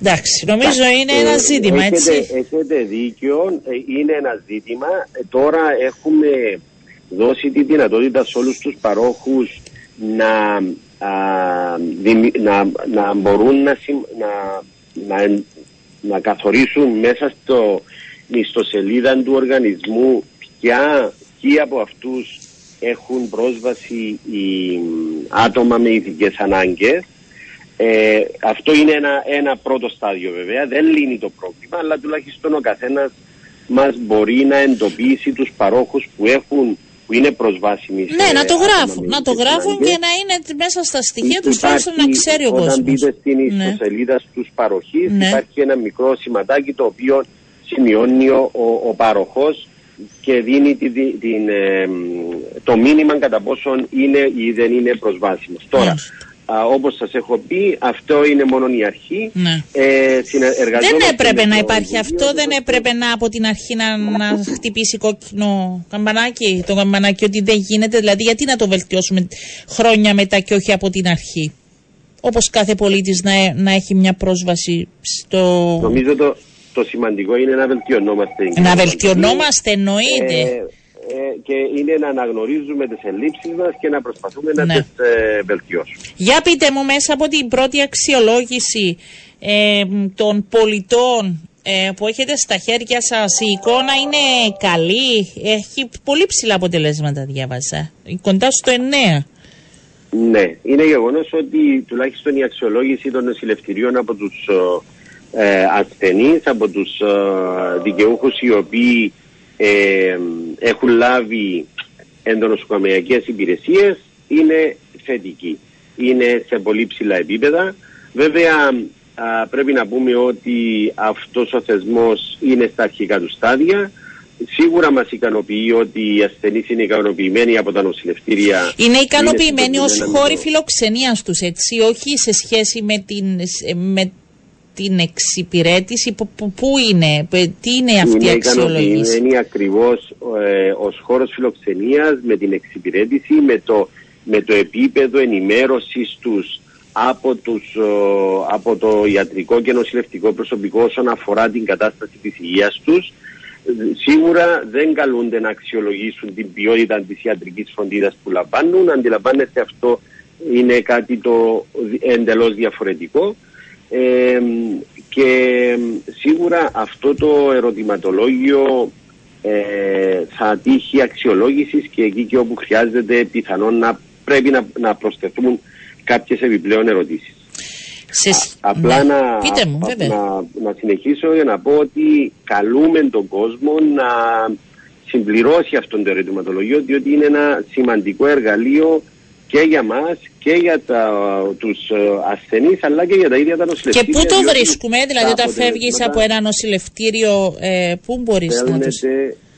εντάξει, νομίζω είναι ένα Ε, ζήτημα, έχετε, έτσι. Έχετε δίκιο, ε, είναι ένα ζήτημα. Ε, τώρα έχουμε δώσει τη δυνατότητα σε όλους τους παρόχους να, α, δημι- να, να μπορούν να, συμ- να, να, να καθορίσουν μέσα στο ιστοσελίδα του οργανισμού ποια, ποιοι από αυτούς έχουν πρόσβαση οι άτομα με ειδικές ανάγκες. Ε, αυτό είναι ένα, ένα πρώτο στάδιο βέβαια, δεν λύνει το πρόβλημα, αλλά τουλάχιστον ο καθένας μας μπορεί να εντοπίσει τους παρόχους που έχουν που είναι προσβάσιμοι Ναι, να το γράφουν. Να το γράφουν και να είναι μέσα στα στοιχεία τους τουλάχιστον να ξέρει ο κόσμος. Όταν μπείτε στην ναι. ιστοσελίδα στους παροχής, ναι. υπάρχει ένα μικρό σηματάκι το οποίο σημειώνει ο, ο, ο παροχός και δίνει τη, την, ε, το μήνυμα κατά πόσον είναι ή δεν είναι προσβάσιμος. Τώρα, Όπως σας έχω πει, αυτό είναι μόνο η αρχή. Ναι. Ε, δεν έπρεπε να υπάρχει αυτό, δεν έπρεπε να από την αρχή να, να χτυπήσει κόκκινο καμπανάκι, το καμπανάκι ότι δεν γίνεται. Δηλαδή, γιατί να το βελτιώσουμε χρόνια μετά και όχι από την αρχή; Όπως κάθε πολίτης να, να έχει μια πρόσβαση στο. Νομίζω το, το σημαντικό είναι να βελτιωνόμαστε. Να βελτιωνόμαστε, εννοείται. Ε, ε, και είναι να αναγνωρίζουμε τις ελλείψεις μας και να προσπαθούμε να ναι. τις ε, βελτιώσουμε. Για πείτε μου μέσα από την πρώτη αξιολόγηση ε, των πολιτών ε, που έχετε στα χέρια σας η εικόνα είναι καλή, έχει πολύ ψηλά αποτελέσματα διάβασα, κοντά στο 9. Ναι, είναι γεγονός ότι τουλάχιστον η αξιολόγηση των νοσηλευτηρίων από τους ε, ασθενείς, από τους ε, δικαιούχους οι οποίοι ε, έχουν λάβει εντονοσοκομιακές υπηρεσίες είναι θετική. Είναι σε πολύ ψηλά επίπεδα. Βέβαια πρέπει να πούμε ότι αυτός ο θεσμός είναι στα αρχικά του στάδια. Σίγουρα μας ικανοποιεί ότι οι ασθενείς είναι ικανοποιημένοι από τα νοσηλευτήρια. Είναι ικανοποιημένοι ως χώροι φιλοξενίας τους, έτσι, όχι σε σχέση με, την, με την εξυπηρέτηση, πού είναι, τι είναι αυτή η αξιολόγηση; Είναι, είναι ακριβώς ε, ως χώρος φιλοξενίας με την εξυπηρέτηση, με το, με το επίπεδο ενημέρωσης τους από, τους, από το ιατρικό και νοσηλευτικό προσωπικό όσον αφορά την κατάσταση της υγείας τους. Σίγουρα δεν καλούνται να αξιολογήσουν την ποιότητα της ιατρικής φροντίδας που λαμβάνουν. Αντιλαμβάνεστε αυτό είναι κάτι το εντελώς διαφορετικό και σίγουρα αυτό το ερωτηματολόγιο ε, θα τύχει αξιολόγησης και εκεί και όπου χρειάζεται πιθανόν να πρέπει να, να προσθεθούν κάποιες επιπλέον ερωτήσεις. απλά ναι. να, να, να συνεχίσω για να πω ότι καλούμε τον κόσμο να συμπληρώσει αυτόν το ερωτηματολόγιο διότι είναι ένα σημαντικό εργαλείο και για μας και για τα, τους ε, ασθενείς αλλά και για τα ίδια τα νοσηλευτήρια. Και πού το βρίσκουμε, δηλαδή όταν φεύγεις από ένα νοσηλευτήριο, ε, πού μπορείς να το...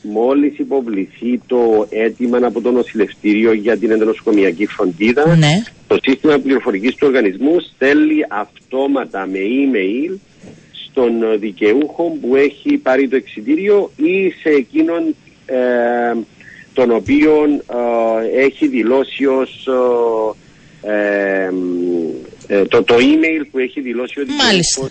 Μόλις υποβληθεί το αίτημα από το νοσηλευτήριο για την εντονοσοκομιακή φροντίδα, ναι. το σύστημα πληροφορικής του οργανισμού στέλνει αυτόματα με email στον δικαιούχο που έχει πάρει το εξητήριο ή σε εκείνον ε, τον οποίο ε, έχει δηλώσει ως ε, ε, το, το email που έχει δηλώσει ότι Μάλιστα.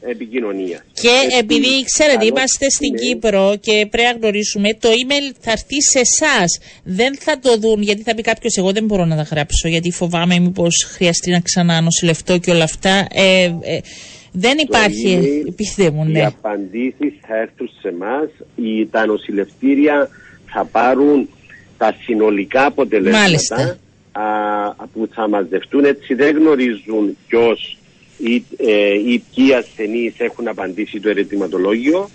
επικοινωνία. Και επειδή ξέρετε είμαστε στην Κύπρο και πρέπει να γνωρίσουμε το email θα έρθει σε εσάς. Δεν θα το δουν γιατί θα πει κάποιος εγώ δεν μπορώ να τα γράψω γιατί φοβάμαι μήπως χρειαστεί να ξανά νοσηλευτώ και όλα αυτά. Ε, δεν υπάρχει, πείστε μου, ναι. Οι απαντήσεις θα έρθουν σε εμάς, τα νοσηλευτήρια θα πάρουν τα συνολικά αποτελέσματα α, που θα μαζευτούν. Έτσι δεν γνωρίζουν ποιος ή, ε, ή ποιοι ασθενείς έχουν απαντήσει το ερωτηματολόγιο.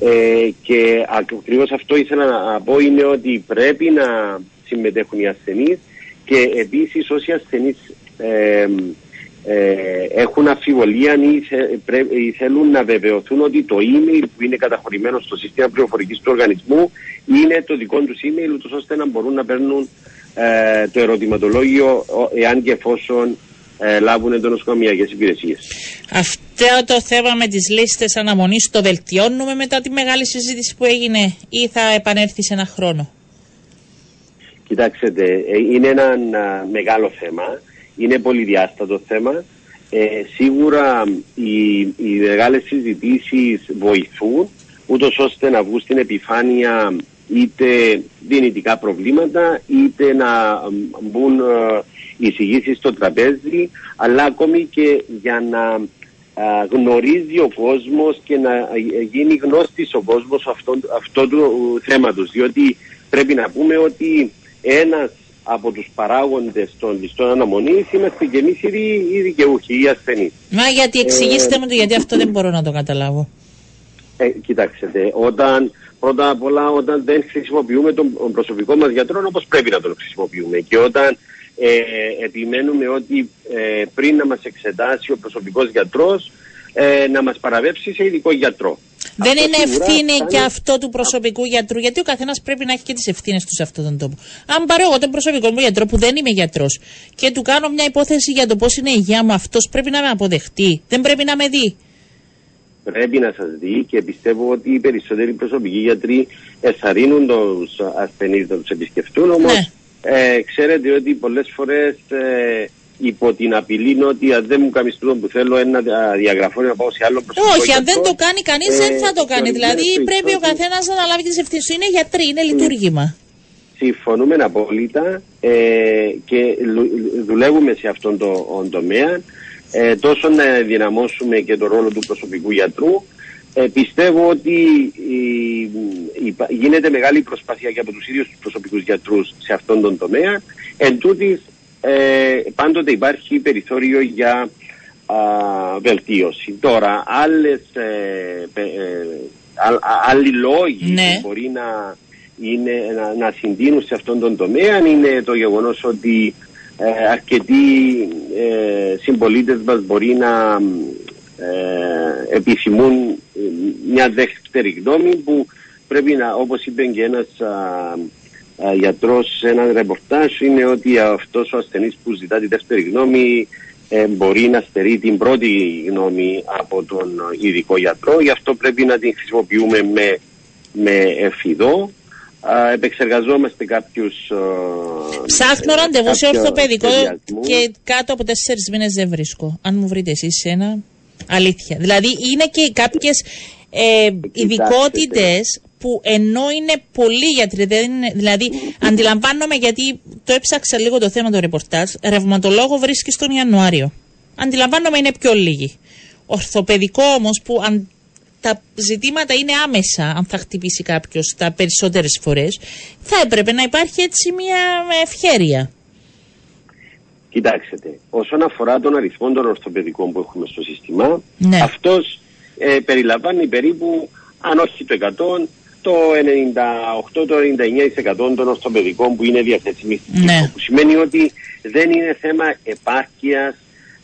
Ε, και ακριβώς αυτό ήθελα να πω είναι ότι πρέπει να συμμετέχουν οι ασθενείς και επίσης όσοι ασθενείς ε, ε, έχουν αφιβολία ή, θέλουν να βεβαιωθούν ότι το email που είναι καταχωρημένο στο σύστημα πληροφορικής του οργανισμού είναι το δικό τους email, ώστε να μπορούν να παίρνουν ε, το ερωτηματολόγιο εάν και εφόσον ε, λάβουν εντονοσοκομιακέ υπηρεσίες. Αυτό το θέμα με τις λίστες αναμονής το βελτιώνουμε μετά τη μεγάλη συζήτηση που έγινε ή θα επανέλθει σε ένα χρόνο; Κοιτάξτε, ε, είναι ένα μεγάλο θέμα είναι πολυδιάστατο θέμα. Ε, σίγουρα οι, οι μεγάλες συζητήσεις βοηθούν ούτως ώστε να βγουν στην επιφάνεια είτε δυνητικά προβλήματα είτε να μπουν ε, εισηγήσεις στο τραπέζι αλλά ακόμη και για να ε, γνωρίζει ο κόσμος και να ε, γίνει γνώστης ο κόσμος αυτού, αυτού του θέματος διότι πρέπει να πούμε ότι ένας από τους παράγοντες των ληστών αναμονής είμαστε και εμείς οι, οι δικαιούχοι, οι ασθενείς. Μα γιατί εξηγήστε μου το, γιατί αυτό δεν μπορώ να το καταλάβω. Ε, κοιτάξτε, όταν, πρώτα απ' όλα όταν δεν χρησιμοποιούμε τον προσωπικό μας γιατρό όπως πρέπει να τον χρησιμοποιούμε και όταν ε, επιμένουμε ότι ε, πριν να μας εξετάσει ο προσωπικός γιατρός ε, να μας παραβέψει σε ειδικό γιατρό. Δεν είναι ευθύνη και αυτό του προσωπικού γιατρού, γιατί ο καθένας πρέπει να έχει και τις ευθύνες του σε αυτόν τον τόπο. Αν πάρω εγώ τον προσωπικό μου γιατρό που δεν είμαι γιατρός και του κάνω μια υπόθεση για το πώς είναι η υγεία μου, αυτός πρέπει να με αποδεχτεί. Δεν πρέπει να με δει. Πρέπει να σας δει και πιστεύω ότι οι περισσότεροι προσωπικοί γιατροί εθαρρύνουν τους ασθενείς να τους επισκεφτούν. Όμως Ναι. ε, ξέρετε ότι πολλές φορές ε, υπό την απειλή ότι αν δεν μου κάνει τούτο που θέλω ένα διαγραφό να πάω σε άλλο προσωπικό Όχι, αν δεν γιατρό, το κάνει κανείς, ε, δεν θα το σε κάνει. ορισμένες Δηλαδή πρέπει ο περιπτώσεις- καθένας να αναλάβει τις ευθύνες του. Είναι γιατροί, είναι λειτουργήμα. Συμφωνούμε απόλυτα ε, και λου- δουλεύουμε σε αυτόν τον τομέα ε, τόσο να δυναμώσουμε και τον ρόλο του προσωπικού γιατρού. Ε, πιστεύω ότι η- υπα- γίνεται μεγάλη προσπάθεια και από τους ίδιους τους προσωπικούς γιατρούς σε αυτόν τον τομέα. Εν τούτης, ε, πάντοτε υπάρχει περιθώριο για α, βελτίωση. Τώρα, άλλες, ε, πε- ε, α- α- άλλοι λόγοι Ναι. που μπορεί να, είναι, να, να συντείνουν σε αυτόν τον τομέα είναι το γεγονός ότι ε, αρκετοί ε, συμπολίτες μας μπορεί να ε, επιθυμούν ε, μια δεύτερη γνώμη που πρέπει να, όπως είπε και ένας α, α, γιατρός σε ένα ρεπορτάζ είναι ότι αυτός ο ασθενής που ζητά τη δεύτερη γνώμη ε, μπορεί να στερεί την πρώτη γνώμη από τον ειδικό γιατρό γι' αυτό πρέπει να την χρησιμοποιούμε με, με εφηδό Α, επεξεργαζόμαστε κάποιους α, Ψάχνω ε, ραντεβού σε κάποιο ορθοπαιδικό σχεδιασμό. και κάτω από τέσσερις μήνες δεν βρίσκω. Αν μου βρείτε εσείς ένα. Αλήθεια. Δηλαδή είναι και κάποιες ε, ειδικότητες που ενώ είναι πολλοί γιατροί, δεν είναι, δηλαδή αντιλαμβάνομαι γιατί το έψαξα λίγο το θέμα του ρεπορτάζ, ρευματολόγο βρίσκει τον Ιανουάριο. Αντιλαμβάνομαι είναι πιο λίγοι. Ορθοπαιδικό όμως που αν τα ζητήματα είναι άμεσα, αν θα χτυπήσει κάποιος τα περισσότερες φορές, θα έπρεπε να υπάρχει έτσι μια ευχέρεια. Κοιτάξτε, όσον αφορά τον αριθμό των ορθοπαιδικών που έχουμε στο σύστημα, Ναι. αυτός ε, περιλαμβάνει περίπου, αν όχι το 100, το 98, το 99% των ορθοπαιδικών που είναι διαθέσιμοι στην Ναι. Κύπρο, Που σημαίνει ότι δεν είναι θέμα επάρκειας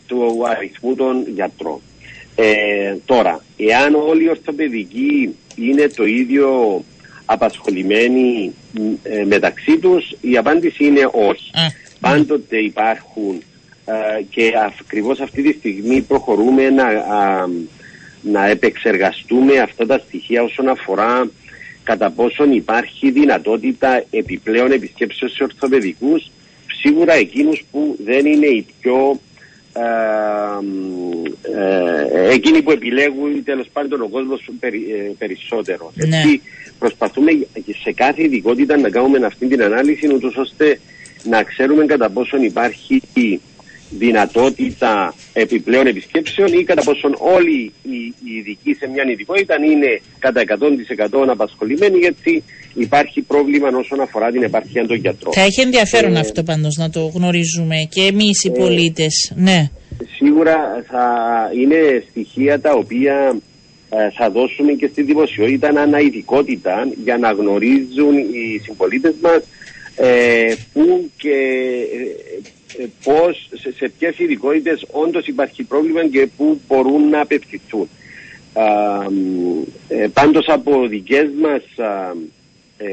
του αριθμού των γιατρών. Ε, τώρα, εάν όλοι οι ορθοπαιδικοί είναι το ίδιο απασχολημένοι μ, ε, μεταξύ τους, η απάντηση είναι όχι. Α, Πάντοτε υπάρχουν ε, και ακριβώς αυτή τη στιγμή προχωρούμε να, α, να επεξεργαστούμε αυτά τα στοιχεία όσον αφορά κατά πόσον υπάρχει δυνατότητα επιπλέον επισκέψεων σε ορθοπαιδικούς, σίγουρα εκείνους που δεν είναι οι πιο ε, ε, εκείνοι που επιλέγουν τέλος πάντων ο κόσμος περι- ε, περισσότερο. Ναι. Έτσι, προσπαθούμε και σε κάθε ειδικότητα να κάνουμε αυτή την ανάλυση ούτως ώστε να ξέρουμε κατά πόσον υπάρχει δυνατότητα επιπλέον επισκέψεων ή κατά πόσον όλοι οι, οι ειδικοί σε μια ειδικότητα είναι κατά 100% απασχολημένοι γιατί υπάρχει πρόβλημα όσον αφορά την επάρκεια των γιατρών. Θα έχει ενδιαφέρον Ε, αυτό πάντως να το γνωρίζουμε και εμείς οι ε, πολίτες. Ναι. Σίγουρα θα είναι στοιχεία τα οποία ε, θα δώσουμε και στη δημοσιότητα αναειδικότητα για να γνωρίζουν οι συμπολίτες μας ε, πού και ε, ε, πώς, σε, σε ποιες ειδικότητες όντως υπάρχει πρόβλημα και πού μπορούν να απευθυνθούν. Α, μ, ε, πάντως από δικές μας α, ε,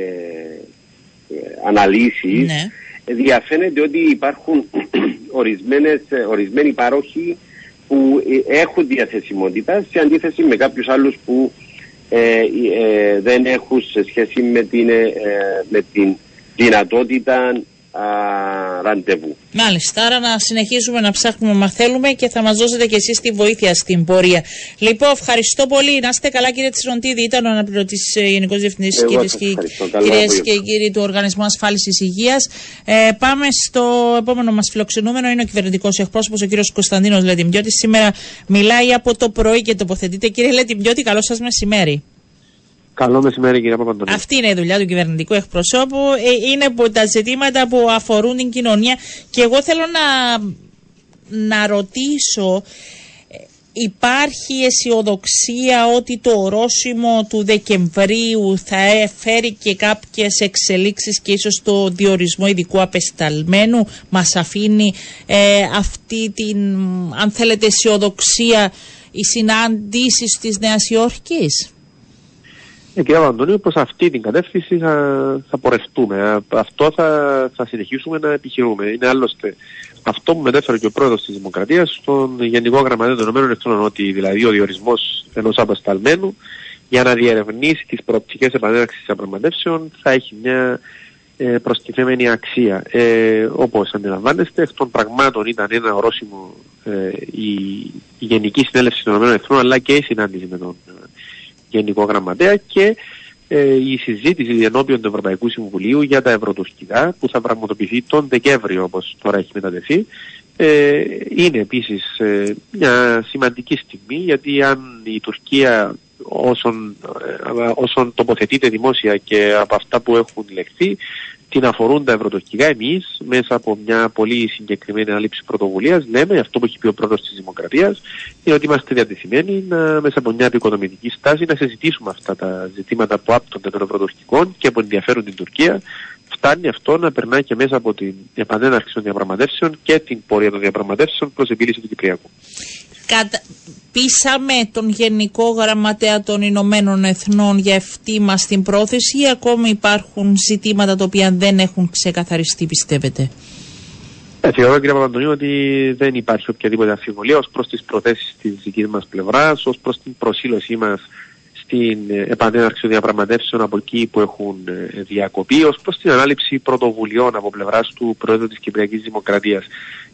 ε, αναλύσεις Ναι. διαφαίνεται ότι υπάρχουν ορισμένες, ε, ορισμένοι πάροχοι που ε, έχουν διαθεσιμότητα σε αντίθεση με κάποιους άλλους που ε, ε, δεν έχουν σε σχέση με την, ε, με την δυνατότητα α, ραντεβού. Μάλιστα, άρα να συνεχίσουμε να ψάχνουμε μα θέλουμε και θα μας δώσετε και εσείς τη βοήθεια στην πορεία. Λοιπόν, ευχαριστώ πολύ. Να είστε καλά κύριε Τσιροντίδη. Ήταν ο αναπληρωτής ε, Γενικός Διευθυντής Εγώ κυρίες σας και, ευχαριστώ. Καλό κυρίες απόγευμα. και κύριοι του Οργανισμού Ασφάλισης Υγείας. Ε, πάμε στο επόμενο μας φιλοξενούμενο. Είναι ο κυβερνητικός εκπρόσωπος, ο κύριος Κωνσταντίνος Λετιμπιώτης. Σήμερα μιλάει από το πρωί και τοποθετείται. Κύριε Λετιμπιώτη, καλό σας μεσημέρι. Καλό μεσημέρι κύριε Παπαντονίου. Αυτή είναι η δουλειά του κυβερνητικού εκπροσώπου. Ε, είναι από τα ζητήματα που αφορούν την κοινωνία. Και εγώ θέλω να, να ρωτήσω, ε, υπάρχει αισιοδοξία ότι το ορόσημο του Δεκεμβρίου θα φέρει και κάποιες εξελίξεις και ίσως το διορισμό ειδικού απεσταλμένου; Μας αφήνει ε, αυτή την, αν θέλετε, αισιοδοξία οι συναντήσεις της Νέας Υόρκης; Ε, κύριε Παπαντονίου, προς αυτή την κατεύθυνση θα, θα πορευτούμε. Αυτό θα, θα συνεχίσουμε να επιχειρούμε. Είναι άλλωστε αυτό που μετέφερε και ο πρόεδρος της Δημοκρατίας στον Γενικό Γραμματέα των Ηνωμένων Εθνών, ότι δηλαδή ο διορισμός ενός αποσταλμένου για να διερευνήσει τις προοπτικές επανέναρξης διαπραγματεύσεων θα έχει μια ε, προστιθέμενη αξία. Ε, όπως αντιλαμβάνεστε, εκ των πραγμάτων ήταν ένα ορόσημο ε, η, η Γενική Συνέλευση των Ηνωμένων Εθνών αλλά και η συνάντηση με τον Γενικό Γραμματέα και ε, η συζήτηση ενώπιον του Ευρωπαϊκού Συμβουλίου για τα ευρωτουρκικά που θα πραγματοποιηθεί τον Δεκέμβριο όπως τώρα έχει μεταδεθεί ε, είναι επίσης ε, μια σημαντική στιγμή γιατί αν η Τουρκία όσον, ε, όσον τοποθετείται δημόσια και από αυτά που έχουν λεχθεί την αφορούν τα ευρωτορκικά, εμείς μέσα από μια πολύ συγκεκριμένη ανάληψη πρωτοβουλίας λέμε αυτό που έχει πει ο πρόεδρος της Δημοκρατίας είναι ότι είμαστε διατεθειμένοι να, μέσα από μια επικοδομητική στάση να συζητήσουμε αυτά τα ζητήματα που άπτονται των ευρωτορκικών και που ενδιαφέρουν την Τουρκία. Φτάνει αυτό να περνάει και μέσα από την επανέναρξη των διαπραγματεύσεων και την πορεία των διαπραγματεύσεων προς επίλυση του Κυπριακού κατα... πείσαμε τον Γενικό Γραμματέα των Ηνωμένων Εθνών για αυτή μα την πρόθεση ή ακόμη υπάρχουν ζητήματα τα οποία δεν έχουν ξεκαθαριστεί πιστεύετε; Ε, θεωρώ κύριε Παπαντονίου ότι δεν υπάρχει οποιαδήποτε αμφιβολία ως προς τις προθέσεις της δικής μας πλευράς, ως προς την προσήλωσή μας στην επανέναρξη των διαπραγματεύσεων από εκεί που έχουν ε, διακοπεί, ως προς την ανάληψη πρωτοβουλειών από πλευράς του Πρόεδρου της Κυπριακής Δημοκρατίας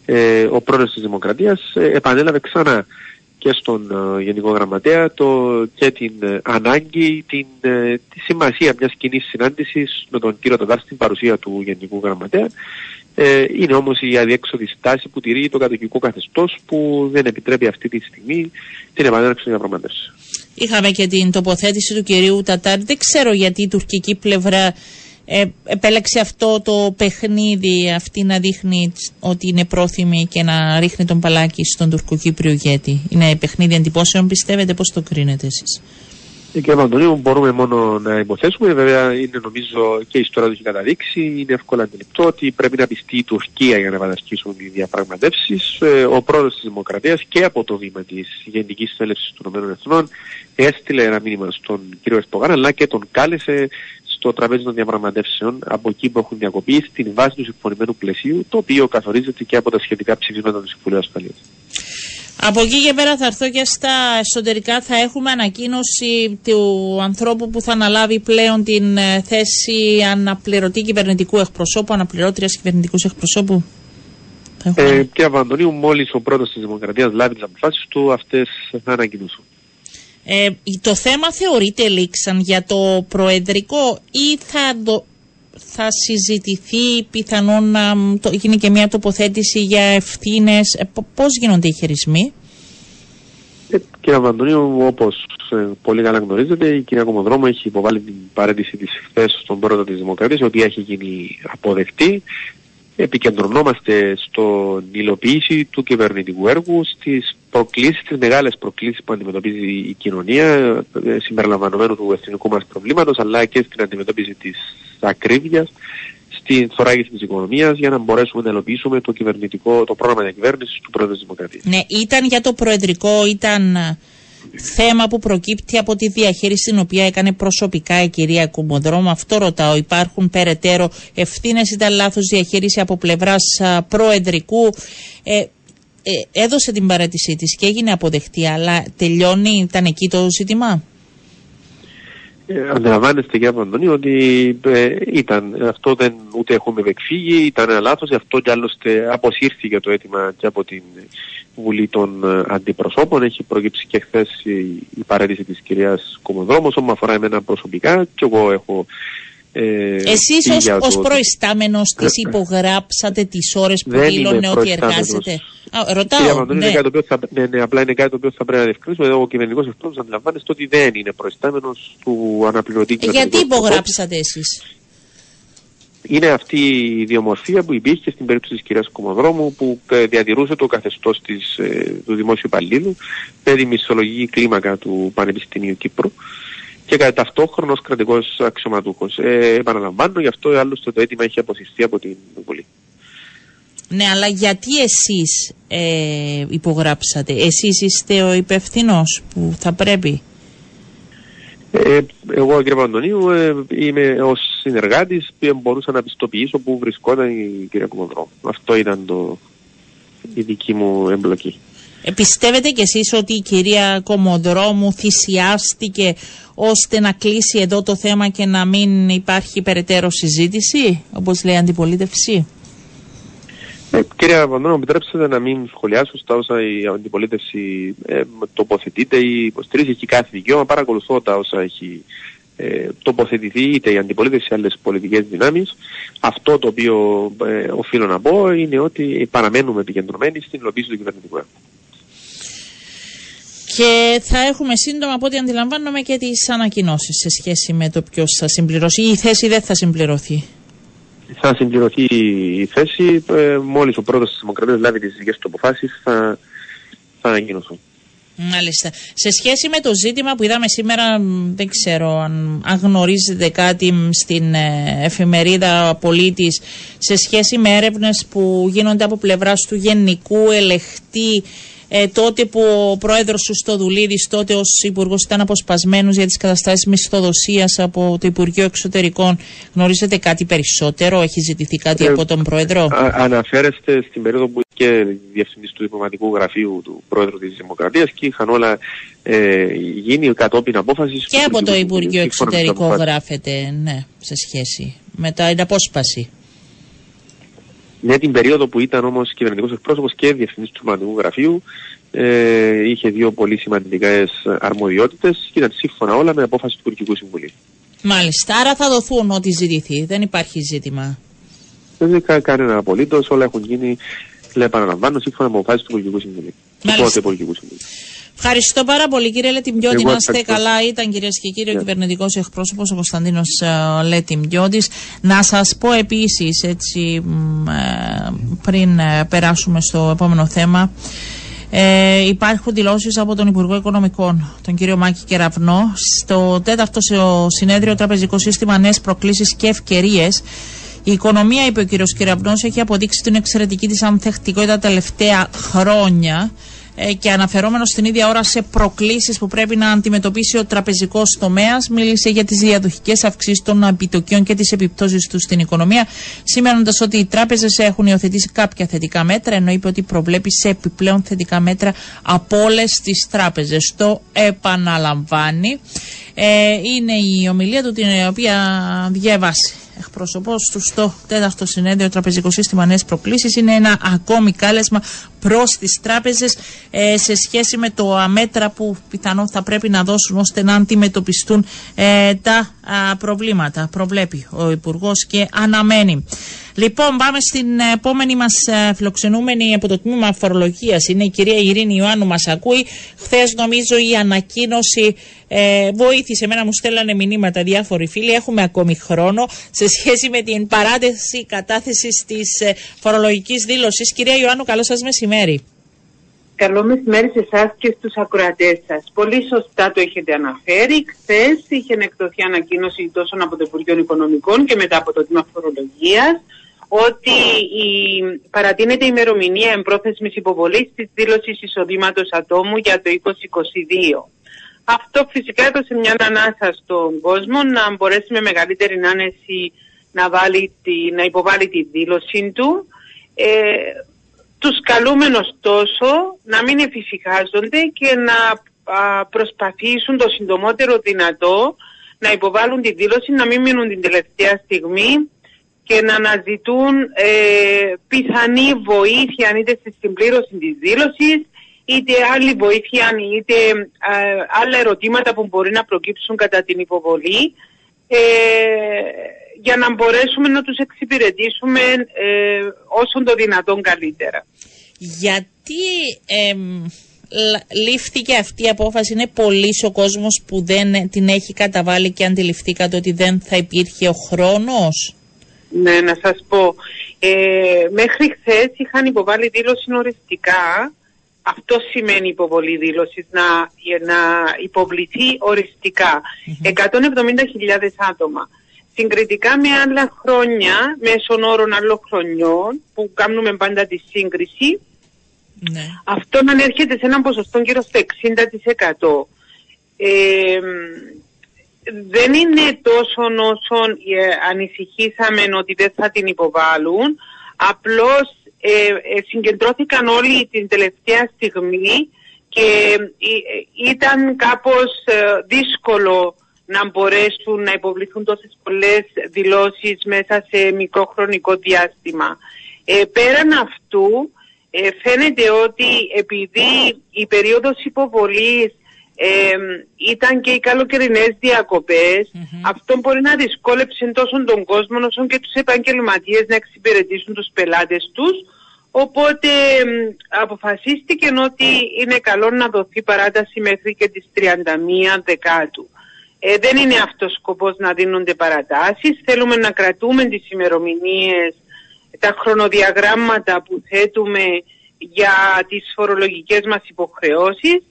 ε, ο πρόεδρος της Δημοκρατίας ε, επανέλαβε ξανά και στον ε, Γενικό Γραμματέα το, και την ε, ανάγκη, την, τη σημασία μιας κοινή συνάντησης με τον κύριο Τοντάρ στην παρουσία του Γενικού Γραμματέα. είναι όμως η αδιέξοδη στάση που τηρεί το κατοικικό καθεστώς που δεν επιτρέπει αυτή τη στιγμή την επανέλευση των διαπραγματεύσεων. Είχαμε και την τοποθέτηση του κυρίου Τατάρ. Δεν ξέρω γιατί η τουρκική πλευρά ε, επέλεξε αυτό το παιχνίδι αυτή να δείχνει ότι είναι πρόθυμη και να ρίχνει τον παλάκι στον τουρκοκύπριο ηγέτη. Είναι παιχνίδι εντυπώσεων πιστεύετε; Πώς το κρίνετε εσείς; Ε, κύριε Παντονίου, μπορούμε μόνο να υποθέσουμε. Βέβαια, είναι νομίζω και η ιστορία τους έχει καταδείξει. Είναι εύκολα αντιληπτό ότι πρέπει να πιστεί η Τουρκία για να επανασχίσουν οι διαπραγματεύσεις. Ε, ο πρόεδρος της Δημοκρατίας και από το βήμα της Γενικής Θέλευση των ΗΠΑ έστειλε ένα μήνυμα στον κύριο Εσπογάν, αλλά και τον κάλεσε στο τραπέζι των διαπραγματεύσεων από εκεί που έχουν διακοπεί στην βάση του συμφωνημένου πλαισίου, το οποίο καθορίζεται και από τα σχετικά ψηφίσματα του Συμβουλίου Ασφαλείας. Από εκεί και πέρα θα έρθω και στα εσωτερικά θα έχουμε ανακοίνωση του ανθρώπου που θα αναλάβει πλέον την ε, θέση αναπληρωτή κυβερνητικού εκπροσώπου, αναπληρώτριας κυβερνητικού εκπροσώπου. Ε, κύριε Βαντονίου, μόλις ο πρώτος της Δημοκρατίας λάβει τις αποφάσεις του, αυτές θα ανακοινώσουν. Ε, το θέμα θεωρείται λήξαν για το προεδρικό ή θα, θα συζητηθεί πιθανόν να το, γίνει και μια τοποθέτηση για ευθύνες. Ε, πώς γίνονται οι χειρισμοί; Ε, κύριε Βαντονίου, όπως ε, πολύ καλά γνωρίζετε, η κυρία Κομοδρόμου έχει υποβάλει την παρέτηση της χθες στον πρόεδρο της Δημοκρατίας, η οποία έχει γίνει αποδεκτή επικεντρωνόμαστε στον υλοποίηση του κυβερνητικού έργου, στις προκλήσεις, τις μεγάλες προκλήσεις που αντιμετωπίζει η κοινωνία, ε, συμπεριλαμβανομένου του εθνικού μας προβλήματος, αλλά και στην αντιμετώπιση της ακρίβειας, στην θωράγηση της οικονομίας, για να μπορέσουμε να υλοποιήσουμε το, κυβερνητικό, το πρόγραμμα διακυβέρνησης του Πρόεδρου της Δημοκρατίας. Ναι, ήταν για το προεδρικό, ήταν θέμα που προκύπτει από τη διαχείριση την οποία έκανε προσωπικά η κυρία Κουμοδρόμου. Αυτό ρωτάω. Υπάρχουν περαιτέρω ευθύνες, ήταν λάθος διαχείριση από πλευράς προεδρικού; Ε, ε, έδωσε την παράτησή της και έγινε αποδεκτή, αλλά τελειώνει, ήταν εκεί το ζήτημα; Ε, αντιλαμβάνεστε κύριε Παντονή ότι ε, ήταν, αυτό δεν ούτε έχουμε εκφύγει, ήταν ένα λάθος, αυτό κι άλλωστε αποσύρθηκε το αίτημα και από την Βουλή των ε, Αντιπροσώπων. Έχει προκύψει και χθες η, η παρέτηση της κυρίας Κομοδρόμου, όσον αφορά εμένα προσωπικά και εγώ έχω Ε, Εσείς ως, ως προϊστάμενος της υπογράψατε τις ώρες που Δεν δήλωνε είμαι ότι προϊστάμενος. εργάζεται; Α, Κύριε ρωτάω, Παπαντονίου, ναι. είναι κάτι το οποίο θα, ναι, ναι, απλά είναι κάτι το οποίο θα πρέπει να διευκρινίσουμε. Εδώ ο κυβερνητικός εκπρόσωπος αντιλαμβάνεστε ότι δεν είναι προϊστάμενος του αναπληρωτή Ε, κυβερνητικού Γιατί εκπροσώπου. υπογράψατε εσείς; Είναι αυτή η ιδιομορφία που υπήρχε στην περίπτωση της κυρίας Κομοδρόμου που ε, διατηρούσε το καθεστώς της, ε, του δημόσιου υπαλλήλου με τη μισθολογική κλίμακα του Πανεπιστημίου Κύπρου και κατά ταυτόχρονα ως κρατικός αξιωματούχος. Ε, επαναλαμβάνω, γι' αυτό άλλωστε το αίτημα έχει αποσυρθεί από την Βουλή. Ναι, αλλά γιατί εσείς ε, υπογράψατε; Εσείς είστε ο υπευθυνός που θα πρέπει; Ε, εγώ κύριε Παντονίου ε, είμαι ως συνεργάτης που μπορούσα να πιστοποιήσω που βρισκόταν η κυρία Κομοδρόμου. Αυτό ήταν το, η δική μου εμπλοκή. Ε, πιστεύετε κι εσείς ότι η κυρία Κομοδρόμου θυσιάστηκε ώστε να κλείσει εδώ το θέμα και να μην υπάρχει περαιτέρω συζήτηση, όπως λέει η αντιπολίτευση; Ε, κύριε Παπαντώνο, μου επιτρέψτε να μην σχολιάσω στα όσα η αντιπολίτευση ε, τοποθετείται ή υποστηρίζει. Έχει κάθε δικαίωμα. Παρακολουθώ τα όσα έχει ε, τοποθετηθεί είτε η αντιπολίτευση είτε άλλες πολιτικές δυνάμεις. Αυτό το οποίο ε, οφείλω να πω είναι ότι παραμένουμε επικεντρωμένοι στην υλοποίηση του κυβερνητικού έργου. Και θα έχουμε σύντομα, από ό,τι αντιλαμβάνομαι, και τις ανακοινώσεις σε σχέση με το ποιος θα συμπληρώσει. Ή η θέση δεν θα συμπληρωθεί. Θα συμπληρωθεί η θέση. Ε, Μόλις ο πρόεδρος της Δημοκρατίας λάβει τις δικές του αποφάσεις, θα, θα ανακοινωθούν. Μάλιστα. Σε σχέση με το ζήτημα που είδαμε σήμερα, μ, δεν ξέρω αν, αν γνωρίζετε κάτι μ, στην ε, εφημερίδα Πολίτης, σε σχέση με έρευνες που γίνονται από πλευράς του Γενικού Ελεχτή, ε, τότε που ο πρόεδρος του Στοδουλίδης, τότε ως υπουργός ήταν αποσπασμένος για τις καταστάσεις μισθοδοσίας από το Υπουργείο Εξωτερικών. Γνωρίζετε κάτι περισσότερο, έχει ζητηθεί κάτι Ε, από τον πρόεδρο; Α, αναφέρεστε στην περίοδο που και διευθυντής του διπλωματικού γραφείου του Πρόεδρου της Δημοκρατίας και είχαν όλα ε, γίνει κατόπιν απόφασης. Και από το Υπουργείο Εξωτερικών γράφεται, ναι, σε σχέση με τα την απόσπαση. Ναι, την περίοδο που ήταν όμως κυβερνητικός εκπρόσωπος και διευθυντής του διπλωματικού γραφείου ε, είχε δύο πολύ σημαντικές αρμοδιότητες και ήταν σύμφωνα όλα με απόφαση του Υπουργικού Συμβουλίου. Μάλιστα, άρα θα δοθούν ό,τι ζητηθεί. Δεν υπάρχει ζήτημα. Δεν είναι κα- κανένα απολύτως, όλα έχουν γίνει, λέει, επαναλαμβάνω, σύμφωνα με αποφάσεις του Υπουργικού Συμβουλίου. Του Μάλιστα. τότε Υπουργικού Συμβουλίου. Ευχαριστώ πάρα πολύ κύριε Λετιμπιώτη. Εγώ Να είστε ευχαριστώ. καλά. Ήταν κυρίες και κύριοι ο Ναι. κυβερνητικός εκπρόσωπος ο Κωνσταντίνος Λετιμπιώτη. Να σας πω επίσης, έτσι, μ, ε, πριν ε, περάσουμε στο επόμενο θέμα, ε, υπάρχουν δηλώσεις από τον Υπουργό Οικονομικών, τον κύριο Μάκη Κεραυνό, στο τέταρτο σε- συνέδριο Τραπεζικό Σύστημα Νέες Προκλήσεις και Ευκαιρίες. Η οικονομία, είπε ο κύριος Κεραυνός, έχει αποδείξει την εξαιρετική της ανθεκτικότητα τα τελευταία χρόνια ε, και αναφερόμενος στην ίδια ώρα σε προκλήσεις που πρέπει να αντιμετωπίσει ο τραπεζικός τομέας μίλησε για τις διαδοχικές αυξήσεις των επιτοκίων και τις επιπτώσεις τους στην οικονομία σημαίνοντας ότι οι τράπεζες έχουν υιοθετήσει κάποια θετικά μέτρα ενώ είπε ότι προβλέπει σε επιπλέον θετικά μέτρα από όλες τις τράπεζες. Το επαναλαμβάνει. Ε, είναι η ομιλία του την οποία διαβάσει εκπροσωπό του στο τέταρτο συνέδριο Τραπεζικό Σύστημα Νέες Προκλήσεις. Είναι ένα ακόμη κάλεσμα προς τις τράπεζες ε, σε σχέση με το αμέτρα που πιθανόν θα πρέπει να δώσουν ώστε να αντιμετωπιστούν ε, τα α, προβλήματα. Προβλέπει ο Υπουργός και αναμένει. Λοιπόν, πάμε στην επόμενη μας φιλοξενούμενη από το τμήμα φορολογίας. Είναι η κυρία Ειρήνη Ιωάννου. Μας ακούει. Χθες, νομίζω, η ανακοίνωση ε, βοήθησε. Εμένα μου στέλνανε μηνύματα διάφοροι φίλοι. Έχουμε ακόμη χρόνο σε σχέση με την παράταση κατάθεση της ε, φορολογικής δήλωσης. Κυρία Ιωάννου, καλό σας μεσημέρι. Καλό μεσημέρι σε εσάς και στους ακροατές σας. Πολύ σωστά το έχετε αναφέρει. Χθες είχε εκδοθεί ανακοίνωση τόσο από το Υπουργείο Οικονομικών και μετά από το Τμήμα Φορολογίας ότι η, παρατείνεται η ημερομηνία εμπρόθεσμης υποβολής της δήλωσης εισοδήματος ατόμου για το 2022. Αυτό φυσικά έδωσε μια ανάσα στον κόσμο να μπορέσει με μεγαλύτερη άνεση να, βάλει τη, να υποβάλει τη δήλωση του. Ε, τους καλούμε ωστόσο να μην εφησυχάζονται και να α, προσπαθήσουν το συντομότερο δυνατό να υποβάλουν τη δήλωση, να μην μείνουν την τελευταία στιγμή και να αναζητούν ε, πιθανή βοήθεια είτε στη συμπλήρωση της δήλωσης είτε άλλη βοήθεια είτε α, άλλα ερωτήματα που μπορεί να προκύψουν κατά την υποβολή. Ε, για να μπορέσουμε να τους εξυπηρετήσουμε ε, όσο το δυνατόν καλύτερα. Γιατί εμ, λ- λήφθηκε αυτή η απόφαση, είναι πολύς ο κόσμος που δεν την έχει καταβάλει και αντιληφθήκατε ότι δεν θα υπήρχε ο χρόνος; Ναι, να σας πω. Ε, μέχρι χθες είχαν υποβάλει δήλωση οριστικά. Αυτό σημαίνει υποβολή δήλωσης, να, να υποβληθεί οριστικά. 170.000 άτομα. Συγκριτικά με άλλα χρόνια, μέσων όρων άλλων χρονιών, που κάνουμε πάντα τη σύγκριση, Ναι. αυτό ανέρχεται σε έναν ποσοστό γύρω στο 60%. Ε, δεν είναι τόσο όσο ε, ανησυχήσαμε ότι δεν θα την υποβάλουν. Απλώς ε, ε, συγκεντρώθηκαν όλοι την τελευταία στιγμή και ε, ε, ήταν κάπως ε, δύσκολο να μπορέσουν να υποβληθούν τόσες πολλές δηλώσεις μέσα σε μικρό χρονικό διάστημα. Ε, πέραν αυτού, ε, φαίνεται ότι επειδή η περίοδος υποβολής ε, ήταν και οι καλοκαιρινές διακοπές, αυτό μπορεί να δυσκόλεψε τόσο τον κόσμο όσο και τους επαγγελματίες να εξυπηρετήσουν τους πελάτες τους. Οπότε μ, αποφασίστηκε ότι είναι καλό να δοθεί παράταση μέχρι και τις 31 Δεκάτου. Ε, δεν είναι αυτός ο σκοπός να δίνονται παρατάσεις. Θέλουμε να κρατούμε τις ημερομηνίες, τα χρονοδιαγράμματα που θέτουμε για τις φορολογικές μας υποχρεώσεις,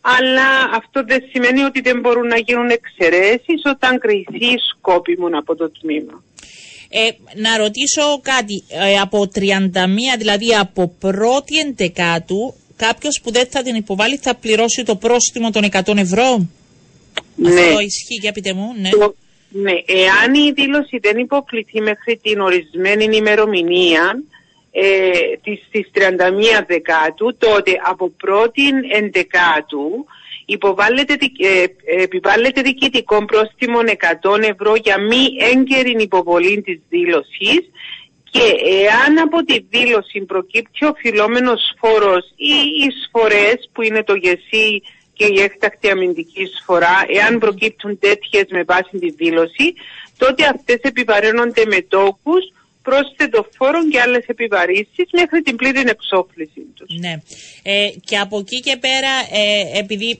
αλλά αυτό δεν σημαίνει ότι δεν μπορούν να γίνουν εξαιρέσεις όταν κριθεί σκόπιμον από το τμήμα. Ε, να ρωτήσω κάτι. Ε, από 31, δηλαδή από πρώτη εντεκάτου, κάποιος που δεν θα την υποβάλει θα πληρώσει το πρόστιμο των 100 ευρώ; Αυτό ισχύει, για πείτε μου. Ναι. Το- ναι, εάν η δήλωση δεν υποκληθεί μέχρι την ορισμένη ημερομηνία ε, της, της 31 Δεκάτου, τότε από πρώτη εντεκάτου υποβάλλεται, δικ- ε, ε, επιβάλλεται διοικητικό πρόστιμο 100 ευρώ για μη έγκαιρη υποβολή της δήλωσης και εάν από τη δήλωση προκύπτει ο φυλόμενος φόρος ή οι εισφορές που είναι το γεσί και η έκτακτη αμυντική εισφορά, εάν προκύπτουν τέτοιες με βάση τη δήλωση, τότε αυτές επιβαρύνονται με τόκους, πρόσθετο φόρο και άλλες επιβαρύσεις μέχρι την πλήρη εξόφληση τους. Ναι. Ε, και από εκεί και πέρα, ε, επειδή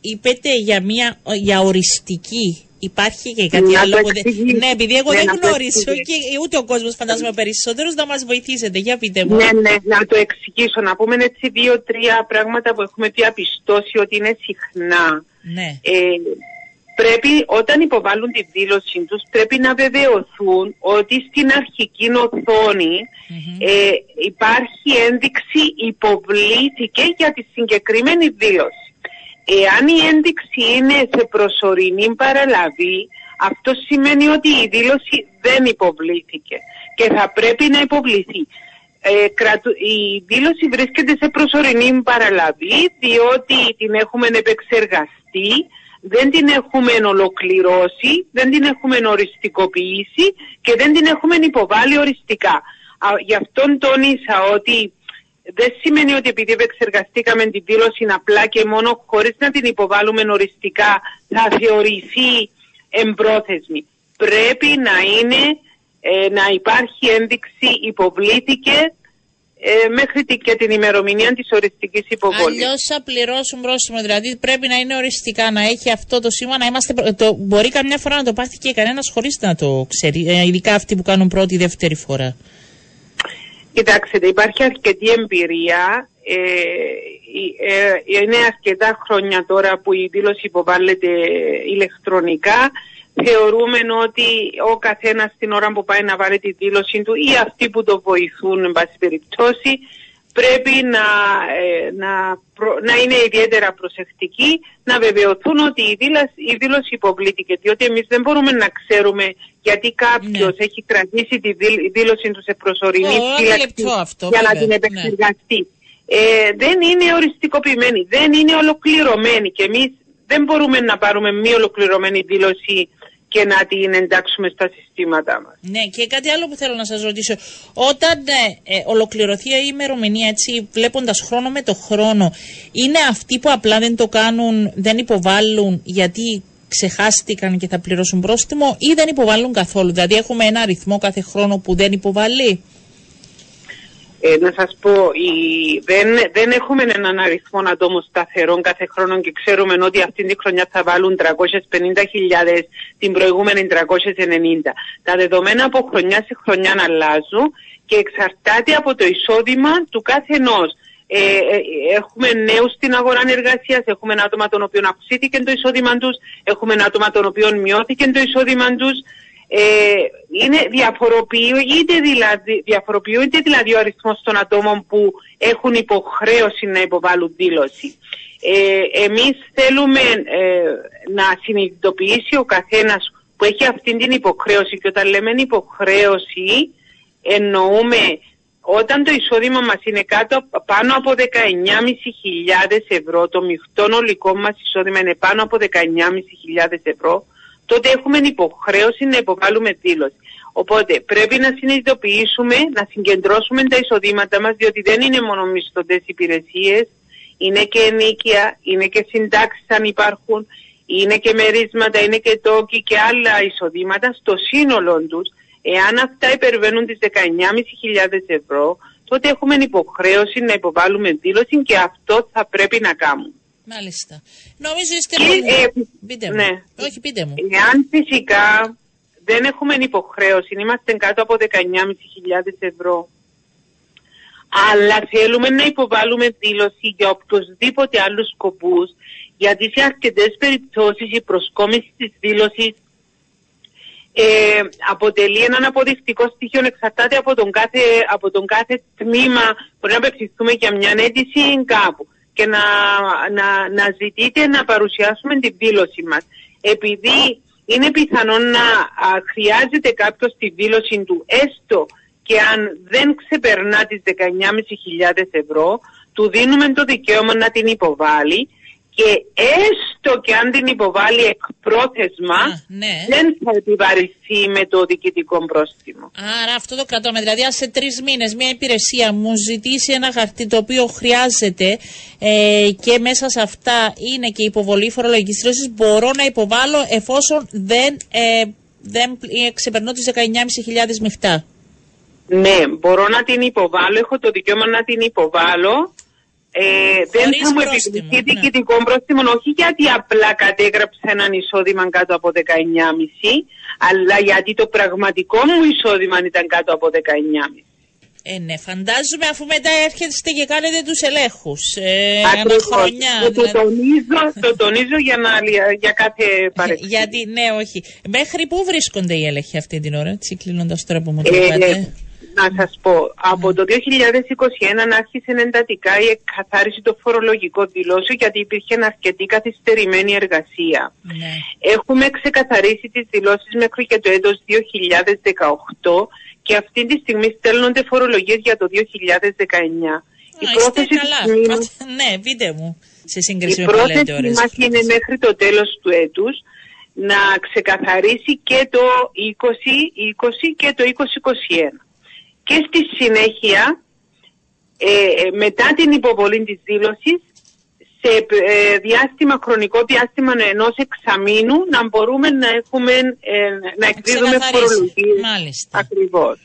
είπετε για, μια, για οριστική, υπάρχει και κάτι Να άλλο το που δεν... εξηγήσω. Ναι, επειδή εγώ Ναι, δεν να το γνωρίζω και εξηγήσω. ούτε ο κόσμος φαντάζομαι περισσότερος να μας βοηθήσετε. Για πείτε μου. Ναι, ναι, να το εξηγήσω, να πούμε έτσι δύο-τρία πράγματα που έχουμε διαπιστώσει ότι είναι συχνά. Ναι. Ε, πρέπει όταν υποβάλουν τη δήλωση τους πρέπει να βεβαιωθούν ότι στην αρχική οθόνη ε, υπάρχει ένδειξη υποβλήθηκε για τη συγκεκριμένη δήλωση. Εάν η ένδειξη είναι σε προσωρινή παραλαβή, αυτό σημαίνει ότι η δήλωση δεν υποβλήθηκε και θα πρέπει να υποβληθεί. Ε, κρατου- η δήλωση βρίσκεται σε προσωρινή παραλαβή διότι την έχουμε επεξεργαστεί, δεν την έχουμε ολοκληρώσει, δεν την έχουμε οριστικοποιήσει και δεν την έχουμε υποβάλει οριστικά. Α, Γι' αυτόν τόνισα ότι δεν σημαίνει ότι επειδή επεξεργαστήκαμε την δήλωση απλά και μόνο χωρίς να την υποβάλουμε οριστικά θα θεωρηθεί εμπρόθεσμη. Πρέπει να είναι, ε, να υπάρχει ένδειξη υποβλήθηκε ε, μέχρι τη- και την ημερομηνία της οριστικής υποβολής. Αλλιώς θα πληρώσουν πρόστιμο. Δηλαδή πρέπει να είναι οριστικά, να έχει αυτό το σήμα, να είμαστε. προ- Το, μπορεί καμιά φορά να το πάθει και κανένας χωρίς να το ξέρει. ε, ειδικά αυτοί που κάνουν πρώτη ή δεύτερη φορά. Κοιτάξτε, υπάρχει αρκετή εμπειρία. Ε, η- ε, είναι αρκετά χρόνια τώρα που η δήλωση υποβάλλεται ηλεκτρονικά. Θεωρούμε ότι ο καθένας την ώρα που πάει να βάλει τη δήλωση του ή αυτοί που το βοηθούν, εν πάση περιπτώσει, πρέπει να, ε, να, προ- να είναι ιδιαίτερα προσεκτικοί, να βεβαιωθούν ότι η δήλωση, η δήλωση υποβλήθηκε. Διότι εμείς δεν μπορούμε να ξέρουμε γιατί κάποιος Ναι. έχει κρατήσει τη δήλ- δήλωση του σε προσωρινή Ω, φύλαξη αντιληπτό αυτό, για να βέβαια. την Ναι. επεξεργαστεί. Ε, δεν είναι οριστικοποιημένη, δεν είναι ολοκληρωμένη και εμείς δεν μπορούμε να πάρουμε μη ολοκληρωμένη δήλωση και να την εντάξουμε στα συστήματά μας. Ναι, και κάτι άλλο που θέλω να σας ρωτήσω. Όταν ε, ε, ολοκληρωθεί η ημερομηνία, έτσι, βλέποντας χρόνο με το χρόνο, είναι αυτοί που απλά δεν το κάνουν, δεν υποβάλλουν, γιατί ξεχάστηκαν και θα πληρώσουν πρόστιμο ή δεν υποβάλλουν καθόλου; Δηλαδή έχουμε ένα αριθμό κάθε χρόνο που δεν υποβάλλει; Ε, να σας πω, η, δεν, δεν έχουμε έναν αριθμό ατόμων σταθερών κάθε χρόνο και ξέρουμε ότι αυτή τη χρονιά θα βάλουν 350.000, την προηγούμενη 390. Τα δεδομένα από χρονιά σε χρονιά αλλάζουν και εξαρτάται από το εισόδημα του κάθε ενός. Ε, ε, έχουμε νέους στην αγορά εργασίας, έχουμε άτομα των οποίων αυξήθηκε το εισόδημα τους, έχουμε άτομα των οποίων μειώθηκε το εισόδημα τους. Ε, είναι διαφοροποιείται δηλαδή, διαφοροποιείται δηλαδή ο αριθμός των ατόμων που έχουν υποχρέωση να υποβάλουν δήλωση. Ε, εμείς θέλουμε ε, να συνειδητοποιήσει ο καθένας που έχει αυτή την υποχρέωση και όταν λέμε υποχρέωση εννοούμε όταν το εισόδημα μας είναι κάτω πάνω από 19.500 ευρώ, το μειχτό ολικό μας εισόδημα είναι πάνω από 19.500 ευρώ, τότε έχουμε υποχρέωση να υποβάλουμε δήλωση. Οπότε πρέπει να συνειδητοποιήσουμε, να συγκεντρώσουμε τα εισοδήματά μας, διότι δεν είναι μόνο μισθωτές υπηρεσίες, είναι και ενίκεια, είναι και συντάξεις αν υπάρχουν, είναι και μερίσματα, είναι και τόκοι και άλλα εισοδήματα στο σύνολο τους. Εάν αυτά υπερβαίνουν τις 19.500 ευρώ, τότε έχουμε υποχρέωση να υποβάλουμε δήλωση και αυτό θα πρέπει να κάνουμε. Μάλιστα. Νομίζω είστε πολύ... Ε, πείτε μου. Ναι. Όχι, πείτε μου. Εάν φυσικά δεν έχουμε υποχρέωση, είμαστε κάτω από 19.500 ευρώ, αλλά θέλουμε να υποβάλουμε δήλωση για οποιοδήποτε άλλους σκοπούς, γιατί σε αρκετές περιπτώσεις η προσκόμιση της δήλωσης ε, αποτελεί έναν αποδεικτικό στοιχείο, εξαρτάται από τον κάθε, από τον κάθε τμήμα. Μπορεί να απευθυνθούμε για μια αίτηση κάπου και να, να, να ζητείτε να παρουσιάσουμε την δήλωση μας. Επειδή είναι πιθανό να χρειάζεται κάποιος τη δήλωση του έστω και αν δεν ξεπερνά τις 19.500 ευρώ, του δίνουμε το δικαίωμα να την υποβάλει και έστω και αν την υποβάλει εκ πρόθεσμα, ναι. δεν θα επιβαρυνθεί με το διοικητικό πρόστιμο. Άρα αυτό το κρατάμε. Δηλαδή, αν σε τρεις μήνες μια υπηρεσία μου ζητήσει ένα χαρτί το οποίο χρειάζεται ε, και μέσα σε αυτά είναι και υποβολή φορολογικής δήλωση, μπορώ να υποβάλω εφόσον δεν, ε, δεν ξεπερνώ τις 19.500 μειχτά. Ναι, μπορώ να την υποβάλω, έχω το δικαίωμα να την υποβάλω ε, δεν θα μου επιβληθεί ναι. διοικητικό πρόστιμο, όχι γιατί απλά κατέγραψα έναν εισόδημα κάτω από 19,5, αλλά γιατί το πραγματικό μου εισόδημα ήταν κάτω από 19,5. Ε, ναι, φαντάζομαι αφού μετά έρχεστε και κάνετε τους ελέγχους ε, χρονιά. Το, δηλαδή... τονίζω, το τονίζω για, να, για κάθε ε, παρεξήγηση. γιατί, ναι, όχι. Μέχρι πού βρίσκονται οι έλεγχοι αυτή την ώρα, έτσι κλείνοντας τώρα που μου το είπατε; Να σας πω, από το 2021 άρχισε εντατικά η εκκαθάριση των φορολογικών δηλώσεων γιατί υπήρχε αρκετή καθυστερημένη εργασία. Ναι. Έχουμε ξεκαθαρίσει τις δηλώσεις μέχρι και το έτος 2018 και αυτή τη στιγμή στέλνονται φορολογίες για το 2019. η πρόθεση καλά. Ναι, πείτε μου, σε σύγκριση η με πρόθεση μας είναι μέχρι το τέλος του έτους να ξεκαθαρίσει και το 2020 και το 2021 και στη συνέχεια ε, ε, μετά την υποβολή της δήλωσης σε ε, διάστημα, χρονικό διάστημα ενός εξαμήνου να μπορούμε να έχουμε, να εκδίδουμε φορολογίες. Μάλιστα. Ακριβώς.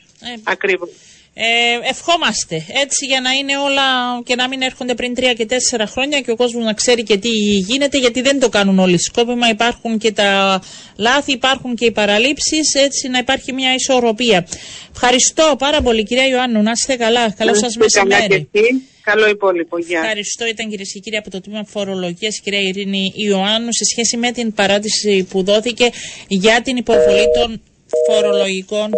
Ακριβώς. Ε, ευχόμαστε έτσι για να είναι όλα και να μην έρχονται πριν τρία και τέσσερα χρόνια και ο κόσμος να ξέρει και τι γίνεται γιατί δεν το κάνουν όλοι σκόπιμα. Υπάρχουν και τα λάθη, υπάρχουν και οι παραλήψεις, έτσι να υπάρχει μια ισορροπία. Ευχαριστώ πάρα πολύ κυρία Ιωάννου, να είστε καλά. Καλό σας μεσημέρι. Καλό υπόλοιπο. Γεια. Ευχαριστώ. Ήταν κυρίες και κύριοι από το τμήμα Φορολογίας, κυρία Ειρήνη Ιωάννου, σε σχέση με την παράτηση που δόθηκε για την υποβολή των φορολογικών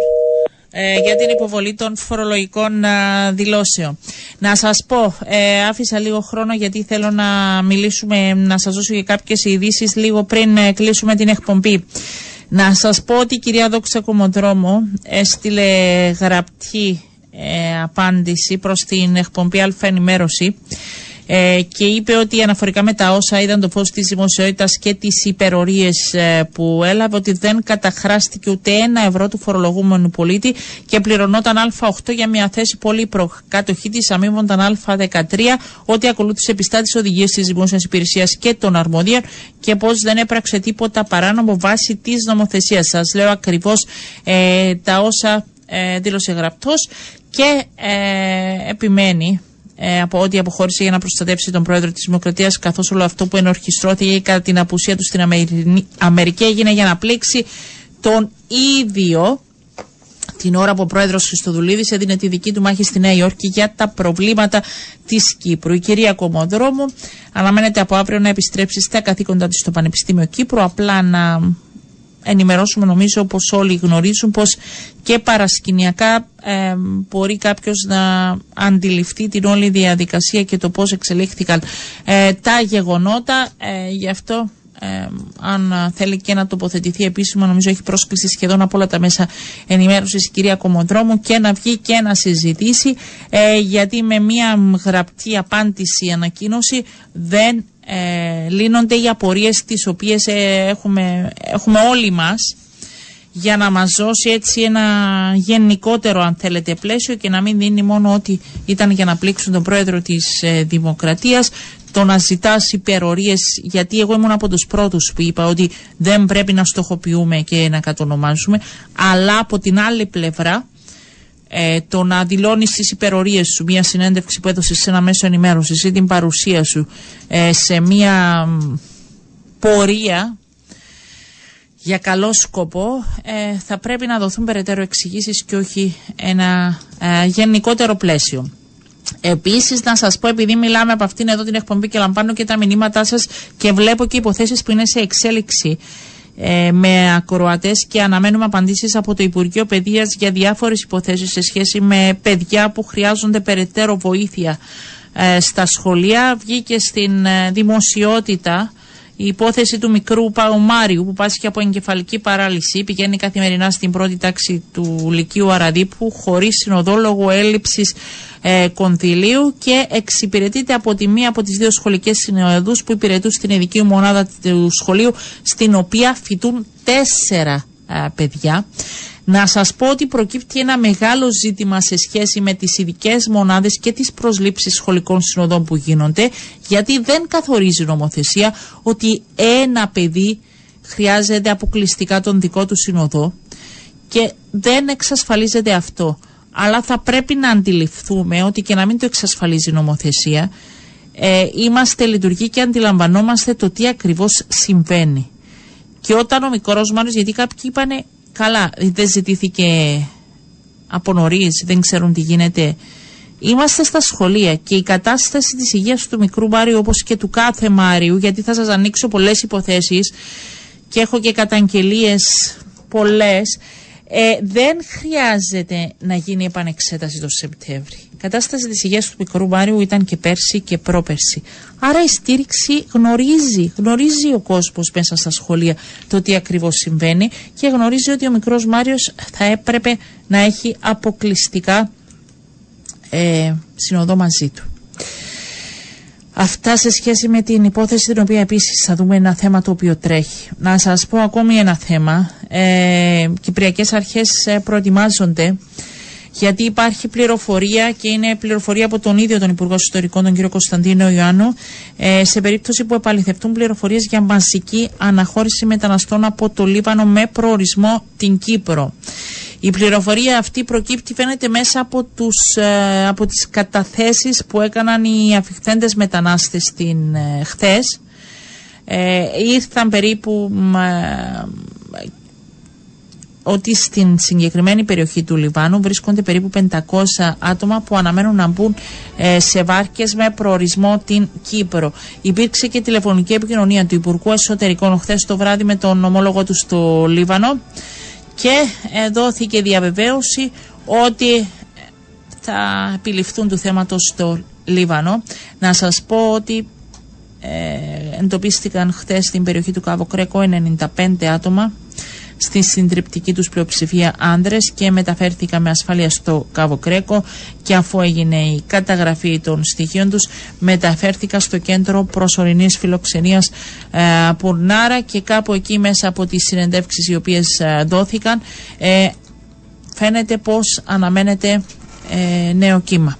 ε, για την υποβολή των φορολογικών ε, δηλώσεων. Να σας πω, ε, άφησα λίγο χρόνο γιατί θέλω να μιλήσουμε, να σας δώσω και κάποιες ειδήσεις λίγο πριν ε, κλείσουμε την εκπομπή. Να σας πω ότι η κυρία Δόξα Κομοντρόμο έστειλε γραπτή απάντηση προς την εκπομπή Αλφα Ενημέρωση ε, και είπε ότι αναφορικά με τα όσα είδαν το φως της δημοσιότητας και τις υπερορίες ε, που έλαβε ότι δεν καταχράστηκε ούτε ένα ευρώ του φορολογούμενου πολίτη και πληρωνόταν Α8 για μια θέση πολύ προκατοχή της αμείβονταν Α13 ότι ακολούθησε πιστά τις οδηγίες της δημόσιας υπηρεσίας και των αρμόδιων και πως δεν έπραξε τίποτα παράνομο βάσει της νομοθεσίας. Σας λέω ακριβώς ε, τα όσα ε, δήλωσε γραπτός και ε, επιμένει ε, από ότι αποχώρησε για να προστατεύσει τον πρόεδρο της Δημοκρατίας καθώς όλο αυτό που ενορχιστρώθηκε κατά την απουσία του στην Αμερική έγινε για να πλήξει τον ίδιο την ώρα που ο πρόεδρος Χριστοδουλίδης έδινε τη δική του μάχη στη Νέα Υόρκη για τα προβλήματα της Κύπρου. Η κυρία Κομοδρόμου αναμένεται από αύριο να επιστρέψει στα καθήκοντα της στο Πανεπιστήμιο Κύπρου απλά να ενημερώσουμε νομίζω πως όλοι γνωρίζουν πως και παρασκηνιακά ε, μπορεί κάποιος να αντιληφθεί την όλη διαδικασία και το πώς εξελίχθηκαν ε, τα γεγονότα. Ε, γι' αυτό ε, αν θέλει και να τοποθετηθεί επίσημα νομίζω έχει πρόσκληση σχεδόν από όλα τα μέσα ενημέρωσης η κυρία Κομοδρόμου και να βγει και να συζητήσει γιατί με μια γραπτή απάντηση ανακοίνωση δεν ε, λύνονται οι απορίες τις οποίες ε, έχουμε, έχουμε όλοι μας για να μας δώσει έτσι ένα γενικότερο αν θέλετε πλαίσιο και να μην δίνει μόνο ότι ήταν για να πλήξουν τον πρόεδρο της ε, Δημοκρατίας το να ζητάς υπερορίες γιατί εγώ ήμουν από τους πρώτους που είπα ότι δεν πρέπει να στοχοποιούμε και να κατονομάζουμε αλλά από την άλλη πλευρά ε, το να δηλώνεις τις υπερορίες σου μια συνέντευξη που έδωσες σε ένα μέσο ενημέρωσης ή την παρουσία σου ε, σε μια πορεία για καλό σκοπό ε, θα πρέπει να δοθούν περαιτέρω εξηγήσεις και όχι ένα ε, γενικότερο πλαίσιο. Επίσης, να σας πω, επειδή μιλάμε από αυτήν εδώ την εκπομπή και λαμβάνω και τα μηνύματά σας και βλέπω και υποθέσεις που είναι σε εξέλιξη ε, με ακροατές και αναμένουμε απαντήσεις από το Υπουργείο Παιδείας για διάφορες υποθέσεις σε σχέση με παιδιά που χρειάζονται περαιτέρω βοήθεια ε, στα σχολεία. Βγήκε στην ε, δημοσιότητα η υπόθεση του μικρού Παουμάριου που πάσχει από εγκεφαλική παράλυση πηγαίνει καθημερινά στην πρώτη τάξη του Λυκείου Αραδίπου χωρίς συνοδόλογο έλλειψης ε, κονδυλίου και εξυπηρετείται από τη μία από τις δύο σχολικές συνοδούς που υπηρετούν στην ειδική μονάδα του σχολείου στην οποία φοιτούν τέσσερα ε, παιδιά. Να σας πω ότι προκύπτει ένα μεγάλο ζήτημα σε σχέση με τις ειδικές μονάδες και τις προσλήψεις σχολικών συνοδών που γίνονται γιατί δεν καθορίζει νομοθεσία ότι ένα παιδί χρειάζεται αποκλειστικά τον δικό του συνοδό και δεν εξασφαλίζεται αυτό. Αλλά θα πρέπει να αντιληφθούμε ότι και να μην το εξασφαλίζει η νομοθεσία ε, είμαστε λειτουργοί και αντιλαμβανόμαστε το τι ακριβώς συμβαίνει. Και όταν ο μικρός Μάνος, γιατί κάποιοι είπανε Καλά, δεν ζητήθηκε από νωρίς, δεν ξέρουν τι γίνεται. Είμαστε στα σχολεία και η κατάσταση της υγείας του μικρού Μάριου όπως και του κάθε Μάριου, γιατί θα σας ανοίξω πολλές υποθέσεις και έχω και καταγγελίες πολλές, ε, δεν χρειάζεται να γίνει επανεξέταση το Σεπτέμβρη. Η κατάσταση της υγείας του μικρού Μάριου ήταν και πέρσι και πρόπερσι. Άρα η στήριξη γνωρίζει, γνωρίζει ο κόσμος μέσα στα σχολεία το τι ακριβώς συμβαίνει και γνωρίζει ότι ο μικρός Μάριος θα έπρεπε να έχει αποκλειστικά ε, συνοδό μαζί του. Αυτά σε σχέση με την υπόθεση την οποία επίσης θα δούμε ένα θέμα το οποίο τρέχει. Να σας πω ακόμη ένα θέμα. Ε, Κυπριακές αρχές ε, προετοιμάζονται γιατί υπάρχει πληροφορία και είναι πληροφορία από τον ίδιο τον Υπουργό Ιστορικών, τον κύριο Κωνσταντίνο Ιωάννου, ε, σε περίπτωση που επαληθευτούν πληροφορίες για μαζική αναχώρηση μεταναστών από το Λίβανο με προορισμό την Κύπρο. Η πληροφορία αυτή προκύπτει φαίνεται μέσα από, τους, ε, από τις καταθέσεις που έκαναν οι αφιχθέντες μετανάστες την, ε, χθες. Ε, ήρθαν περίπου ότι στην συγκεκριμένη περιοχή του Λιβάνου βρίσκονται περίπου 500 άτομα που αναμένουν να μπουν ε, σε βάρκες με προορισμό την Κύπρο. Υπήρξε και τηλεφωνική επικοινωνία του Υπουργού Εσωτερικών χθες το βράδυ με τον ομόλογο του στο Λίβανο και δόθηκε διαβεβαίωση ότι θα επιληφθούν του θέματος στο Λίβανο. Να σας πω ότι ε, εντοπίστηκαν χθες στην περιοχή του Καβοκρέκο 95 άτομα στη συντριπτική τους πλειοψηφία άνδρες και μεταφέρθηκαν με ασφάλεια στο Κάβο Κρέκο και αφού έγινε η καταγραφή των στοιχείων τους μεταφέρθηκαν στο κέντρο προσωρινής φιλοξενίας ε, Πουρνάρα και κάπου εκεί μέσα από τις συνεντεύξεις οι οποίες ε, δόθηκαν ε, φαίνεται πως αναμένεται ε, νέο κύμα.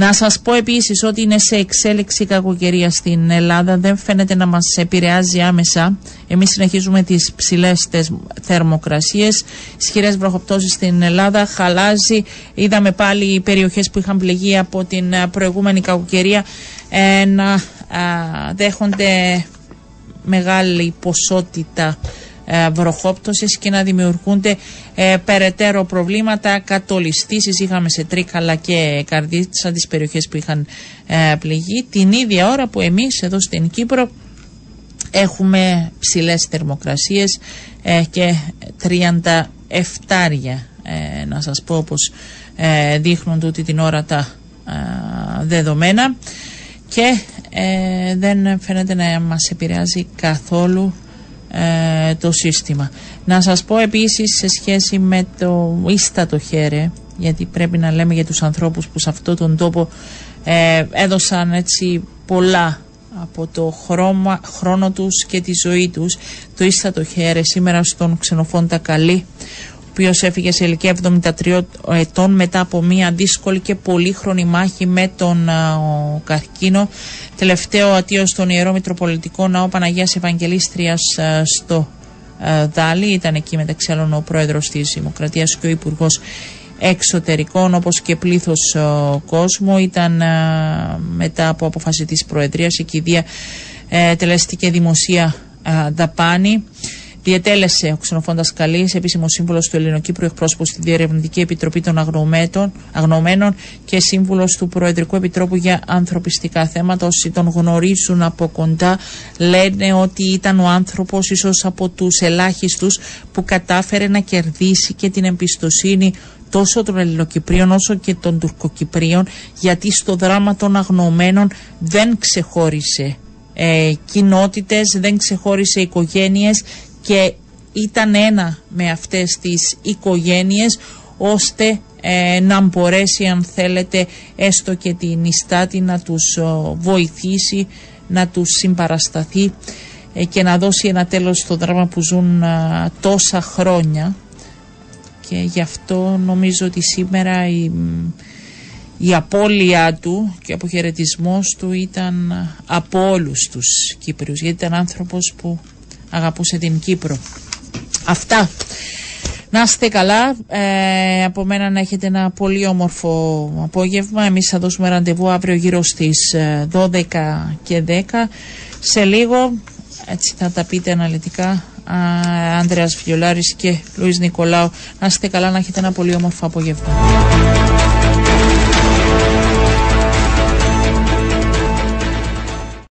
Να σας πω επίσης ότι είναι σε εξέλιξη κακοκαιρία στην Ελλάδα, δεν φαίνεται να μας επηρεάζει άμεσα. Εμείς συνεχίζουμε τις ψηλές θερμοκρασίες, ισχυρές βροχοπτώσεις στην Ελλάδα, χαλάζει. Είδαμε πάλι οι περιοχές που είχαν πληγεί από την προηγούμενη κακοκαιρία ε, να δέχονται μεγάλη ποσότητα ε, βροχόπτωσης και να δημιουργούνται ε, περαιτέρω προβλήματα, κατολιστήσεις είχαμε σε Τρίκαλα και Καρδίτσα τις περιοχές που είχαν ε, πληγεί την ίδια ώρα που εμείς εδώ στην Κύπρο έχουμε ψηλές θερμοκρασίες και 37 ε, να σας πω όπως δείχνουν τούτη την ώρα τα δεδομένα και δεν φαίνεται να μας επηρεάζει καθόλου ε, το σύστημα. Να σας πω επίσης σε σχέση με το ίστατο χέρι, γιατί πρέπει να λέμε για τους ανθρώπους που σε αυτόν τον τόπο ε, έδωσαν έτσι πολλά από το χρώμα, χρόνο τους και τη ζωή τους το ίστατο χέρι σήμερα στον ξενοφόντα Καλή οποίος έφυγε σε ηλικία 73 ετών μετά από μια δύσκολη και πολύχρονη μάχη με τον ο, καρκίνο. Τελευταίο ατίο στον Ιερό Μητροπολιτικό Ναό Παναγίας Ευαγγελίστριας στο Δάλι. Ήταν εκεί μεταξύ άλλων ο πρόεδρος της Δημοκρατίας και ο Υπουργός εξωτερικών όπως και πλήθος κόσμο ήταν μετά από αποφάση της Προεδρίας η κηδεία ε, τελεστική δημοσία δαπάνη Διετέλεσε ο ξενοφώντα Καλής, επίσημος σύμβουλος του Ελληνοκύπρου εκπρόσωπος στη Διερευνητική Επιτροπή των Αγνωμένων και σύμβουλος του Προεδρικού Επιτρόπου για Ανθρωπιστικά Θέματα. Όσοι τον γνωρίζουν από κοντά λένε ότι ήταν ο άνθρωπος ίσως από τους ελάχιστους που κατάφερε να κερδίσει και την εμπιστοσύνη τόσο των Ελληνοκυπρίων όσο και των Τουρκοκυπρίων γιατί στο δράμα των αγνωμένων δεν ξεχώρισε ε, κοινότητες, δεν ξεχώρισε οικογένειες και ήταν ένα με αυτές τις οικογένειες ώστε ε, να μπορέσει αν θέλετε έστω και την Ιστάτη να τους βοηθήσει, να τους συμπαρασταθεί ε, και να δώσει ένα τέλος στο δράμα που ζουν τόσα χρόνια. Και γι' αυτό νομίζω ότι σήμερα η, η απώλεια του και ο αποχαιρετισμός του ήταν από όλους τους Κύπριους γιατί ήταν άνθρωπος που αγαπούσε την Κύπρο. Αυτά. Να είστε καλά. Ε, από μένα να έχετε ένα πολύ όμορφο απόγευμα. Εμείς θα δώσουμε ραντεβού αύριο γύρω στις 12 ε, και 10. Σε λίγο, έτσι θα τα πείτε αναλυτικά, Άνδρεας Βιολάρης και Λουίς Νικολάου. Να είστε καλά, να έχετε ένα πολύ όμορφο απόγευμα.